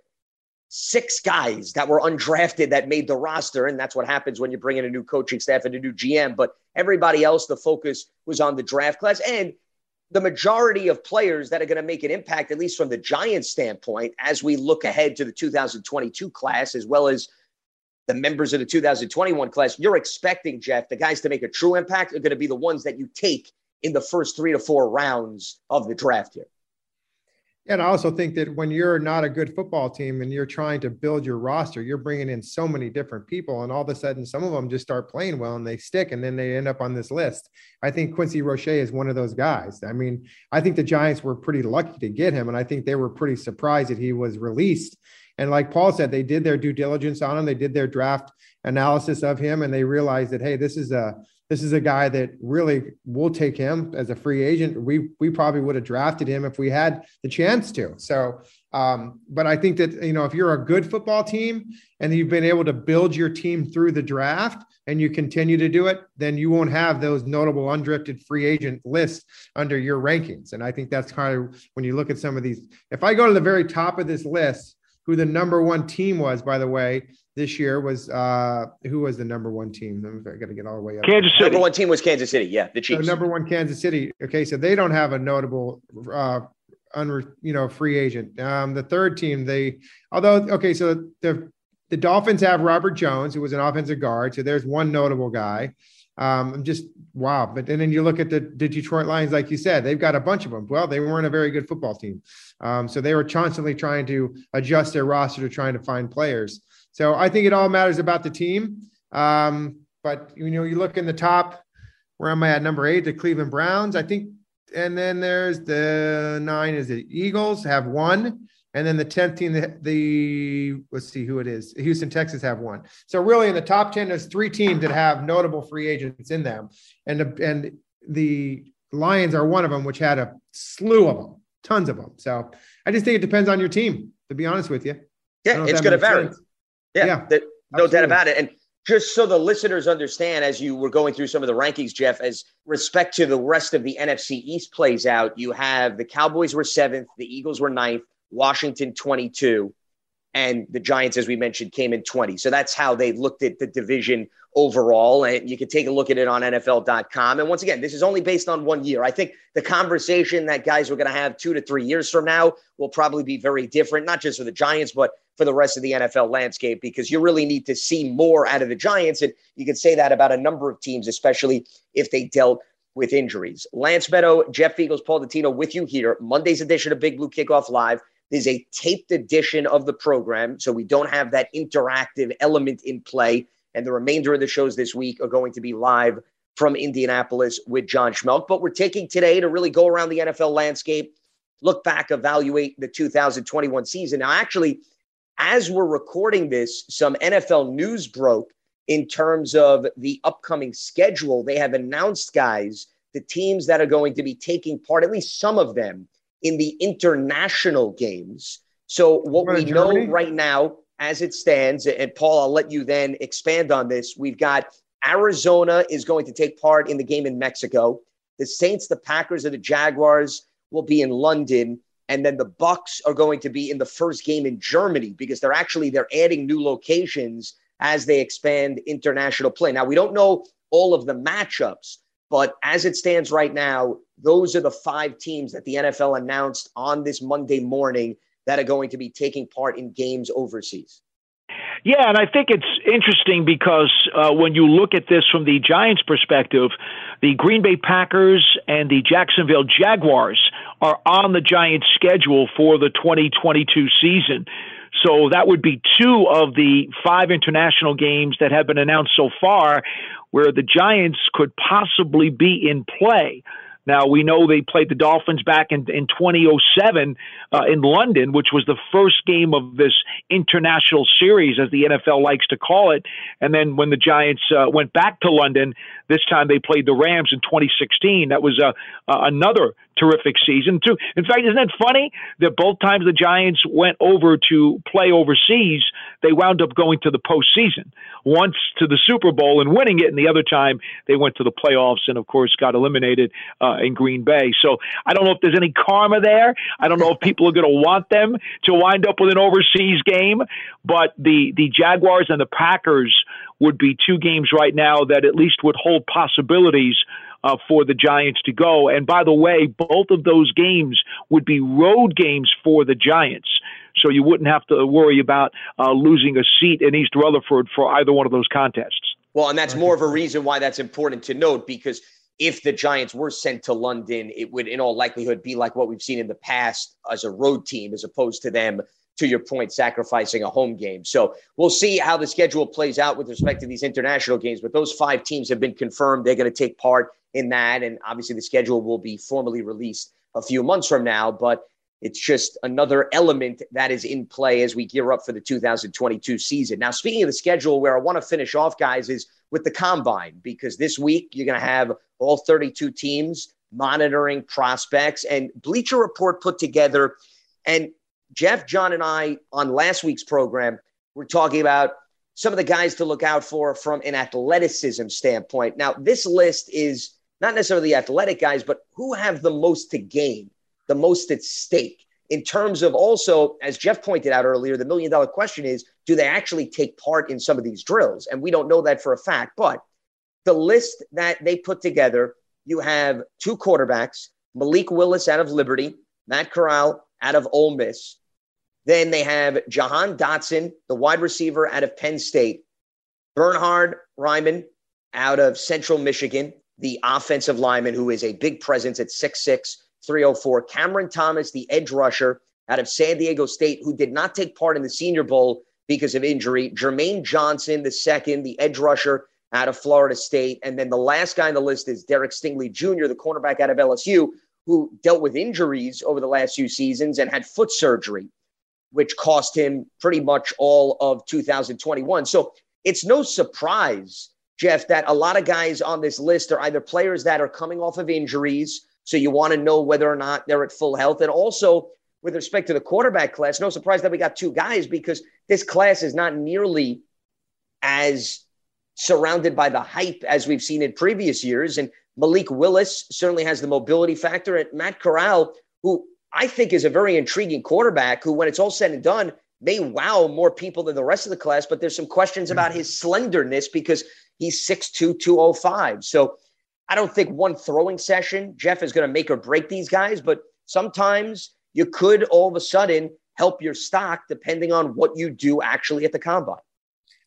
six guys that were undrafted that made the roster. And that's what happens when you bring in a new coaching staff and a new GM. But everybody else, the focus was on the draft class. And the majority of players that are going to make an impact, at least from the Giants standpoint, as we look ahead to the 2022 class, as well as the members of the 2021 class, you're expecting, Jeff, the guys to make a true impact are going to be the ones that you take in the first three to four rounds of the draft here. And I also think that when you're not a good football team and you're trying to build your roster, you're bringing in so many different people, and all of a sudden, some of them just start playing well and they stick, and then they end up on this list. I think Quincy Roche is one of those guys. I mean, I think the Giants were pretty lucky to get him, and I think they were pretty surprised that he was released. And like Paul said, they did their due diligence on him, they did their draft analysis of him, and they realized that hey, this is a this is a guy that really will take him as a free agent. We we probably would have drafted him if we had the chance to. So, um, but I think that you know if you're a good football team and you've been able to build your team through the draft and you continue to do it, then you won't have those notable undrafted free agent lists under your rankings. And I think that's kind of when you look at some of these. If I go to the very top of this list, who the number one team was, by the way, this year was uh who was the number one team? I'm gonna get all the way up. Kansas City. Number one team was Kansas City. Yeah, the Chiefs. So number one Kansas City. Okay, so they don't have a notable uh un, you know free agent. Um, the third team they although okay, so the the Dolphins have Robert Jones, who was an offensive guard. So there's one notable guy. Um, I'm just wow. But and then you look at the, the, Detroit Lions, like you said, they've got a bunch of them. Well, they weren't a very good football team, um, so they were constantly trying to adjust their roster to trying to find players. So I think it all matters about the team. Um, but you know, you look in the top, where am I at number eight? The Cleveland Browns, I think, and then there's the nine is the Eagles have one, and then the tenth team, the, the let's see who it is. Houston Texas have one. So really, in the top ten, there's three teams that have notable free agents in them, and the, and the Lions are one of them, which had a slew of them, tons of them. So I just think it depends on your team, to be honest with you. Yeah, it's going to vary. Yeah, yeah the, no doubt about it. And just so the listeners understand, as you were going through some of the rankings, Jeff, as respect to the rest of the NFC East plays out, you have the Cowboys were seventh, the Eagles were ninth, Washington 22, and the Giants, as we mentioned, came in 20. So that's how they looked at the division overall. And you can take a look at it on NFL.com. And once again, this is only based on one year. I think the conversation that guys are going to have two to three years from now will probably be very different, not just for the Giants, but for the rest of the NFL landscape, because you really need to see more out of the Giants. And you can say that about a number of teams, especially if they dealt with injuries. Lance Medow, Jeff Feagles, Paul Dottino with you here. Monday's edition of Big Blue Kickoff Live. There's a taped edition of the program, so we don't have that interactive element in play. And the remainder of the shows this week are going to be live from Indianapolis with John Schmeelk. But we're taking today to really go around the NFL landscape, look back, evaluate the 2021 season. Now, actually, as we're recording this, some NFL news broke in terms of the upcoming schedule. They have announced, guys, the teams that are going to be taking part, at least some of them, in the international games. So, what we know right now, as it stands, and Paul, I'll let you then expand on this. We've got Arizona is going to take part in the game in Mexico. The Saints, the Packers, and the Jaguars will be in London, and then the Bucs are going to be in the first game in Germany because they're actually they're adding new locations as they expand international play. Now we don't know all of the matchups, but as it stands right now, those are the five teams that the NFL announced on this Monday morning that are going to be taking part in games overseas. Yeah, and I think it's interesting because uh, when you look at this from the Giants' perspective, the Green Bay Packers and the Jacksonville Jaguars are on the Giants' schedule for the 2022 season. So that would be two of the five international games that have been announced so far where the Giants could possibly be in play. Now, we know they played the Dolphins back in, in 2007 uh, in London, which was the first game of this international series, as the NFL likes to call it. And then when the Giants uh, went back to London, this time they played the Rams in 2016. That was uh, another terrific season, too. In fact, isn't it funny that both times the Giants went over to play overseas, they wound up going to the postseason? Once to the Super Bowl and winning it, and the other time they went to the playoffs and, of course, got eliminated uh, in Green Bay. So I don't know if there's any karma there. I don't know if people are going to want them to wind up with an overseas game, but the, the Jaguars and the Packers would be two games right now that at least would hold possibilities uh, for the Giants to go. And by the way, both of those games would be road games for the Giants. So you wouldn't have to worry about uh, losing a seat in East Rutherford for either one of those contests. Well, and that's more of a reason why that's important to note because if the Giants were sent to London, it would in all likelihood be like what we've seen in the past as a road team, as opposed to them to your point, sacrificing a home game. So we'll see how the schedule plays out with respect to these international games. But those five teams have been confirmed. They're going to take part in that. And obviously, the schedule will be formally released a few months from now. But it's just another element that is in play as we gear up for the 2022 season. Now, speaking of the schedule, where I want to finish off, guys, is with the combine, because this week you're going to have all 32 teams monitoring prospects. And Bleacher Report put together, and Jeff, John, and I on last week's program were talking about some of the guys to look out for from an athleticism standpoint. Now, this list is not necessarily the athletic guys, but who have the most to gain, the most at stake. In terms of also, as Jeff pointed out earlier, the million dollar question is do they actually take part in some of these drills? And we don't know that for a fact. But the list that they put together, you have two quarterbacks Malik Willis out of Liberty, Matt Corral out of Ole Miss. Then they have Jahan Dotson, the wide receiver out of Penn State, Bernhard Raimann out of Central Michigan, the offensive lineman who is a big presence at 6'6, 304. Cameron Thomas, the edge rusher out of San Diego State, who did not take part in the Senior Bowl because of injury. Jermaine Johnson, the second, the edge rusher out of Florida State. And then the last guy on the list is Derek Stingley Jr., the cornerback out of LSU, who dealt with injuries over the last few seasons and had foot surgery, which cost him pretty much all of 2021. So it's no surprise Jeff, that a lot of guys on this list are either players that are coming off of injuries. So you want to know whether or not they're at full health. And also, with respect to the quarterback class, no surprise that we got two guys because this class is not nearly as surrounded by the hype as we've seen in previous years. And Malik Willis certainly has the mobility factor. And Matt Corral, who I think is a very intriguing quarterback, who, when it's all said and done, may wow more people than the rest of the class. But there's some questions about his slenderness because he's 6'2, 205. So I don't think one throwing session, Jeff, is going to make or break these guys. But sometimes you could all of a sudden help your stock depending on what you do actually at the combine.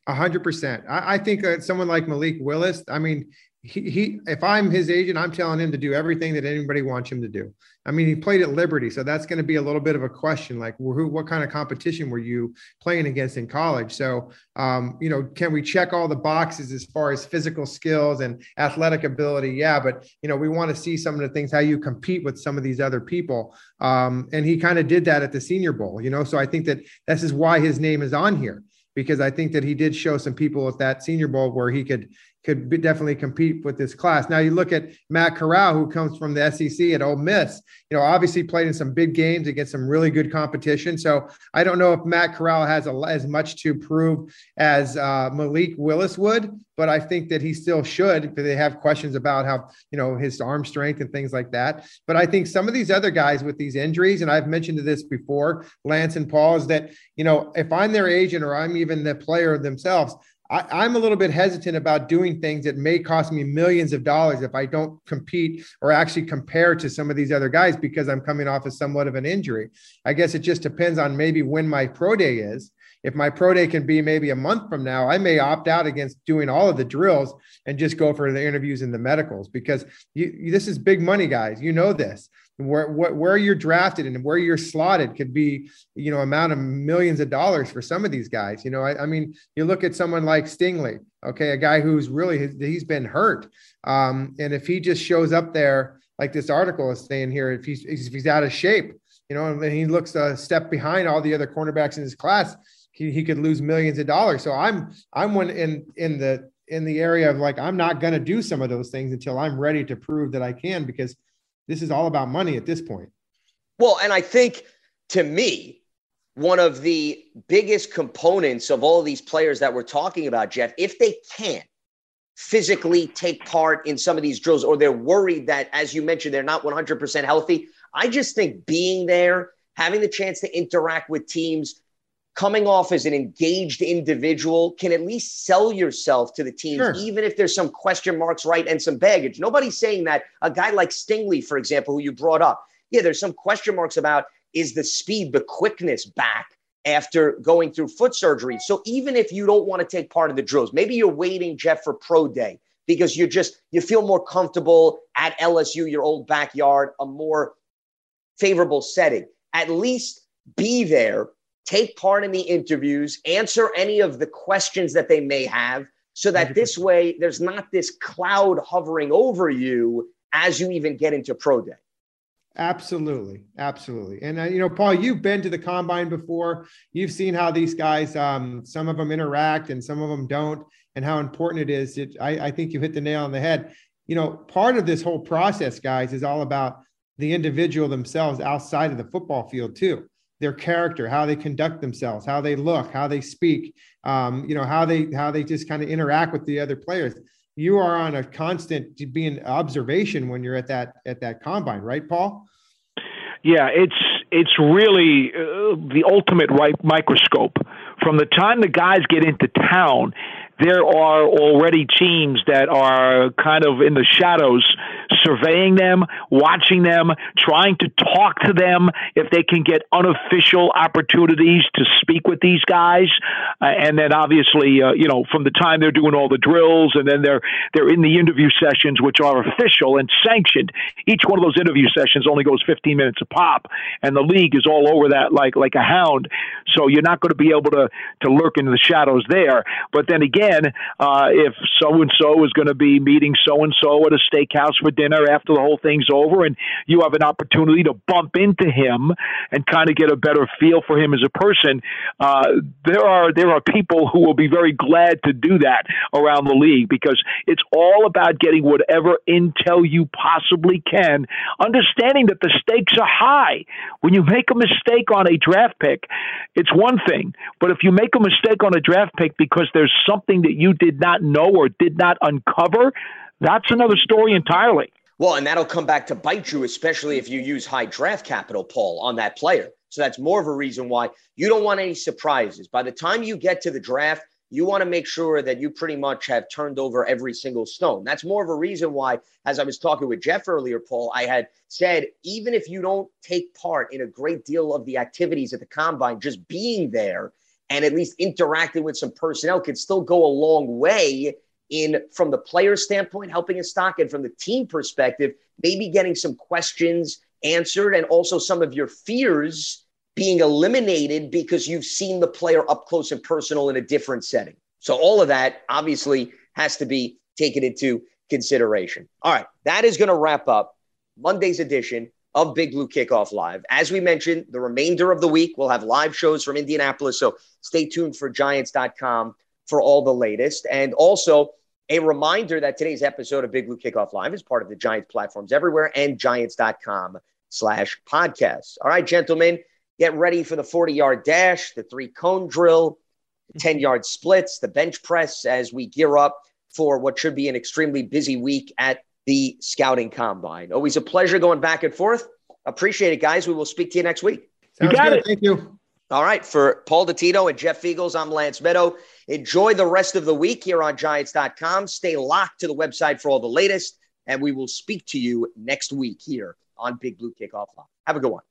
A hundred percent. I think uh, someone like Malik Willis. I mean, he, he if I'm his agent, I'm telling him to do everything that anybody wants him to do. I mean, he played at Liberty, so that's going to be a little bit of a question. Like, who, what kind of competition were you playing against in college? So, um, you know, can we check all the boxes as far as physical skills and athletic ability? Yeah, but you know, we want to see some of the things how you compete with some of these other people. Um, and he kind of did that at the Senior Bowl. You know, so I think that this is why his name is on here because I think that he did show some people at that Senior Bowl where he could could be, definitely compete with this class. Now you look at Matt Corral, who comes from the SEC at Ole Miss. You know, obviously played in some big games against some really good competition. So I don't know if Matt Corral has a, as much to prove as uh, Malik Willis would, but I think that he still should. They have questions about how you know his arm strength and things like that. But I think some of these other guys with these injuries, and I've mentioned this before, Lance and Paul, is that you know if I'm their agent or I'm even the player themselves I, am a little bit hesitant about doing things that may cost me millions of dollars if I don't compete or actually compare to some of these other guys because I'm coming off of somewhat of an injury. I guess it just depends on maybe when my pro day is. If my pro day can be maybe a month from now, I may opt out against doing all of the drills and just go for the interviews and the medicals because you, this is big money, guys. You know this where, where, where you're drafted and where you're slotted could be, you know, amount of millions of dollars for some of these guys. You know, I, I mean, you look at someone like Stingley, okay, a guy who's really, he's been hurt. Um, and if he just shows up there, like this article is saying here, if he's, if he's out of shape, you know, and he looks a step behind all the other cornerbacks in his class, he, he could lose millions of dollars. So I'm, I'm one in, in the, in the area of like, I'm not going to do some of those things until I'm ready to prove that I can, because this is all about money at this point. Well, and I think to me, one of the biggest components of all of these players that we're talking about, Jeff, if they can't physically take part in some of these drills or they're worried that, as you mentioned, they're not 100% healthy, I just think being there, having the chance to interact with teams, coming off as an engaged individual can at least sell yourself to the team, sure. even if there's some question marks, right, and some baggage. Nobody's saying that a guy like Stingley, for example, who you brought up, yeah, there's some question marks about is the speed, the quickness back after going through foot surgery. So even if you don't want to take part of the drills, maybe you're waiting, Jeff, for pro day because you're just you feel more comfortable at LSU, your old backyard, a more favorable setting. At least be there take part in the interviews, answer any of the questions that they may have, so that this way there's not this cloud hovering over you as you even get into pro day. Absolutely, absolutely, and uh, you know, Paul, you've been to the combine before. You've seen how these guys, um, some of them interact and some of them don't, and how important it is. It, I, I think you hit the nail on the head. You know, part of this whole process, guys, is all about the individual themselves outside of the football field too their character, how they conduct themselves, how they look, how they speak, um, you know, how they how they just kind of interact with the other players. You are on a constant being observation when you're at that at that combine, right, Paul? Yeah, it's it's really uh, the ultimate right microscope. From the time the guys get into town, there are already teams that are kind of in the shadows, surveying them, watching them, trying to talk to them if they can get unofficial opportunities to speak with these guys. Uh, and then obviously, uh, you know, from the time they're doing all the drills and then they're they're in the interview sessions, which are official and sanctioned. Each one of those interview sessions only goes 15 minutes a pop, and the league is all over that like like a hound. So you're not going to be able to to lurk in the shadows there. But then again uh, if so and so is going to be meeting so and so at a steakhouse for dinner after the whole thing's over, and you have an opportunity to bump into him and kind of get a better feel for him as a person. Uh, there are there are people who will be very glad to do that around the league because it's all about getting whatever intel you possibly can, understanding that the stakes are high. When you make a mistake on a draft pick, it's one thing, but if you make a mistake on a draft pick because there's something that you did not know or did not uncover, that's another story entirely. Well, and that'll come back to bite you, especially if you use high draft capital, Paul, on that player. So that's more of a reason why you don't want any surprises. By the time you get to the draft, you want to make sure that you pretty much have turned over every single stone. That's more of a reason why, as I was talking with Jeff earlier, Paul, I had said, even if you don't take part in a great deal of the activities at the combine, just being there and at least interacting with some personnel can still go a long way in from the player standpoint, helping a stock, and from the team perspective, maybe getting some questions answered and also some of your fears being eliminated because you've seen the player up close and personal in a different setting. So all of that obviously has to be taken into consideration. All right, that is going to wrap up Monday's edition of Big Blue Kickoff Live. As we mentioned, the remainder of the week we'll have live shows from Indianapolis, so stay tuned for giants.com for all the latest. And also a reminder that today's episode of Big Blue Kickoff Live is part of the Giants platforms everywhere and giants.com slash podcasts. All right, gentlemen, Get ready for the 40 yard dash, the three cone drill, 10 yard splits, the bench press as we gear up for what should be an extremely busy week at the scouting combine. Always a pleasure going back and forth. Appreciate it, guys. We will speak to you next week. Sounds you got good. it. Thank you. All right. For Paul Dottino and Jeff Feagles, I'm Lance Medow. Enjoy the rest of the week here on Giants.com. Stay locked to the website for all the latest, and we will speak to you next week here on Big Blue Kickoff Live. Have a good one.